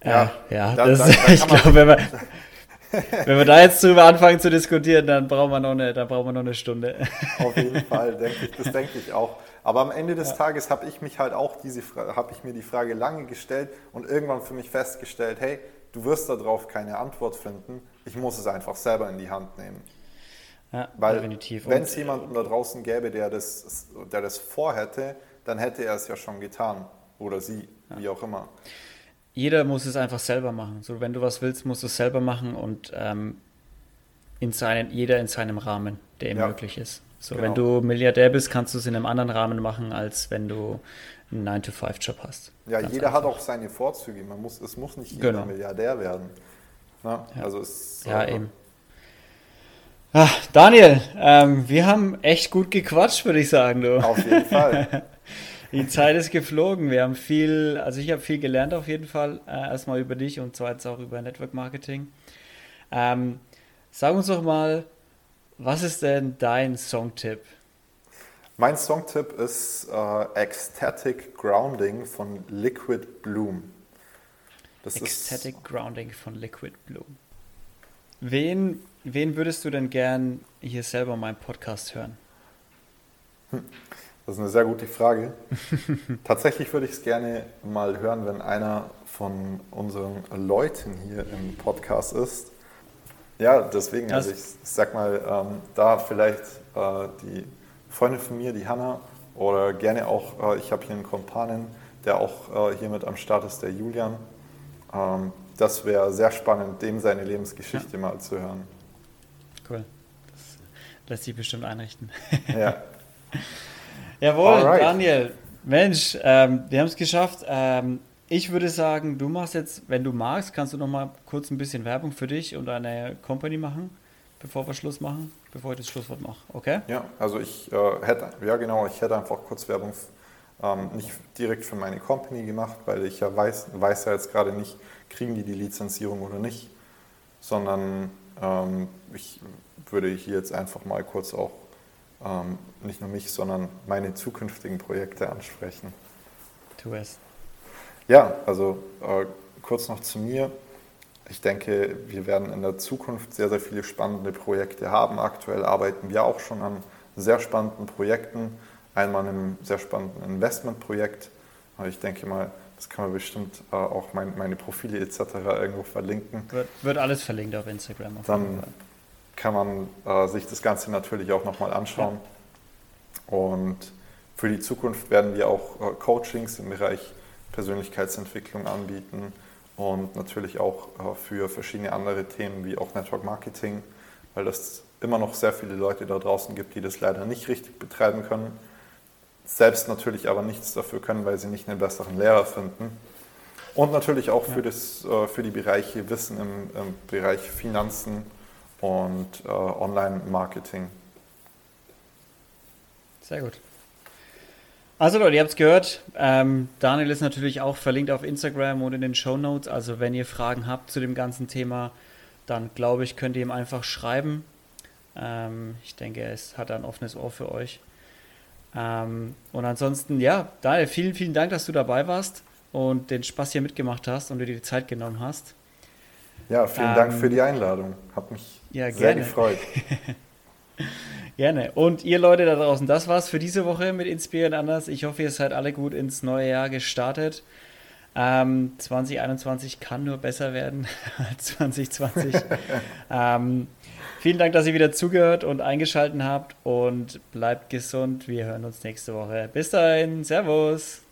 ja, ja, da, das, da, da ich glaube, wenn wir, wenn wir da jetzt drüber anfangen zu diskutieren, dann brauchen wir noch eine, dann brauchen wir noch eine Stunde. Auf jeden Fall, denke ich, das denke ich auch. Aber am Ende des ja. Tages habe ich mich halt auch diese, habe ich mir die Frage lange gestellt und irgendwann für mich festgestellt, hey, du wirst darauf keine Antwort finden. Ich muss es einfach selber in die Hand nehmen. Ja, Weil definitiv. Wenn es jemanden da draußen gäbe, der das, der das vorhätte, dann hätte er es ja schon getan. Oder sie, ja. wie auch immer jeder muss es einfach selber machen. So, wenn du was willst, musst du es selber machen und ähm, in seinen, jeder in seinem Rahmen, der ihm ja. möglich ist. So, genau. wenn du Milliardär bist, kannst du es in einem anderen Rahmen machen, als wenn du einen 9-to-5-Job hast. Ja, Ganz jeder einfach. hat auch seine Vorzüge. Man muss, es muss nicht jeder genau. Milliardär werden. Na, ja. Also es, ja, äh, eben. Ach, Daniel, ähm, wir haben echt gut gequatscht, würde ich sagen. Du. Auf jeden Fall. Die Zeit ist geflogen. Wir haben viel, also ich habe viel gelernt auf jeden Fall. Äh, erstmal über dich und zweitens auch über Network Marketing. Ähm, sag uns doch mal, was ist denn dein Songtipp? Mein Songtipp ist äh, Ecstatic Grounding von Liquid Bloom. Das Ecstatic ist, Grounding von Liquid Bloom. Wen, wen würdest du denn gern hier selber meinen Podcast hören? Hm. Das ist eine sehr gute Frage. Tatsächlich würde ich es gerne mal hören, wenn einer von unseren Leuten hier im Podcast ist. Ja, deswegen, also ich, ich sag mal, ähm, da vielleicht äh, die Freundin von mir, die Hanna, oder gerne auch, äh, ich habe hier einen Kompanen, der auch äh, hier mit am Start ist, der Julian. Ähm, das wäre sehr spannend, dem seine Lebensgeschichte ja. mal zu hören. Cool. Das lässt sich bestimmt einrichten. Ja. Jawohl, Alright. Daniel. Mensch, ähm, wir haben es geschafft. Ähm, ich würde sagen, du machst jetzt, wenn du magst, kannst du noch mal kurz ein bisschen Werbung für dich und deine Company machen, bevor wir Schluss machen, bevor ich das Schlusswort mache. Okay? Ja, also ich äh, hätte, ja genau, ich hätte einfach kurz Werbung ähm, nicht direkt für meine Company gemacht, weil ich ja weiß, weiß ja jetzt gerade nicht, kriegen die die Lizenzierung oder nicht, sondern ähm, ich würde hier jetzt einfach mal kurz auch ähm, nicht nur mich, sondern meine zukünftigen Projekte ansprechen. Tu es. Ja, also äh, kurz noch zu mir. Ich denke, wir werden in der Zukunft sehr, sehr viele spannende Projekte haben. Aktuell arbeiten wir auch schon an sehr spannenden Projekten. Einmal einem sehr spannenden Investmentprojekt. Ich denke mal, das kann man bestimmt äh, auch mein, meine Profile etc. irgendwo verlinken. Wird, wird alles verlinkt auf Instagram. Auf Dann kann man äh, sich das Ganze natürlich auch nochmal anschauen. Ja. Und für die Zukunft werden wir auch äh, Coachings im Bereich Persönlichkeitsentwicklung anbieten und natürlich auch äh, für verschiedene andere Themen wie auch Network Marketing, weil es immer noch sehr viele Leute da draußen gibt, die das leider nicht richtig betreiben können, selbst natürlich aber nichts dafür können, weil sie nicht einen besseren Lehrer finden. Und natürlich auch für, das, äh, für die Bereiche Wissen im, im Bereich Finanzen und äh, Online-Marketing. Sehr gut. Also Leute, ihr habt es gehört. Ähm, Daniel ist natürlich auch verlinkt auf Instagram und in den Show Notes. Also wenn ihr Fragen habt zu dem ganzen Thema, dann glaube ich, könnt ihr ihm einfach schreiben. Ähm, ich denke, er ist, hat ein offenes Ohr für euch. Ähm, und ansonsten, ja, Daniel, vielen, vielen Dank, dass du dabei warst und den Spaß hier mitgemacht hast und dir die Zeit genommen hast. Ja, vielen Dank für die Einladung. Hat mich ja, sehr gerne. gefreut. Gerne. Und ihr Leute da draußen, das war's für diese Woche mit Inspirieren anders. Ich hoffe, ihr seid alle gut ins neue Jahr gestartet. Ähm, 2021 kann nur besser werden als 2020. ähm, vielen Dank, dass ihr wieder zugehört und eingeschaltet habt und bleibt gesund. Wir hören uns nächste Woche. Bis dahin. Servus.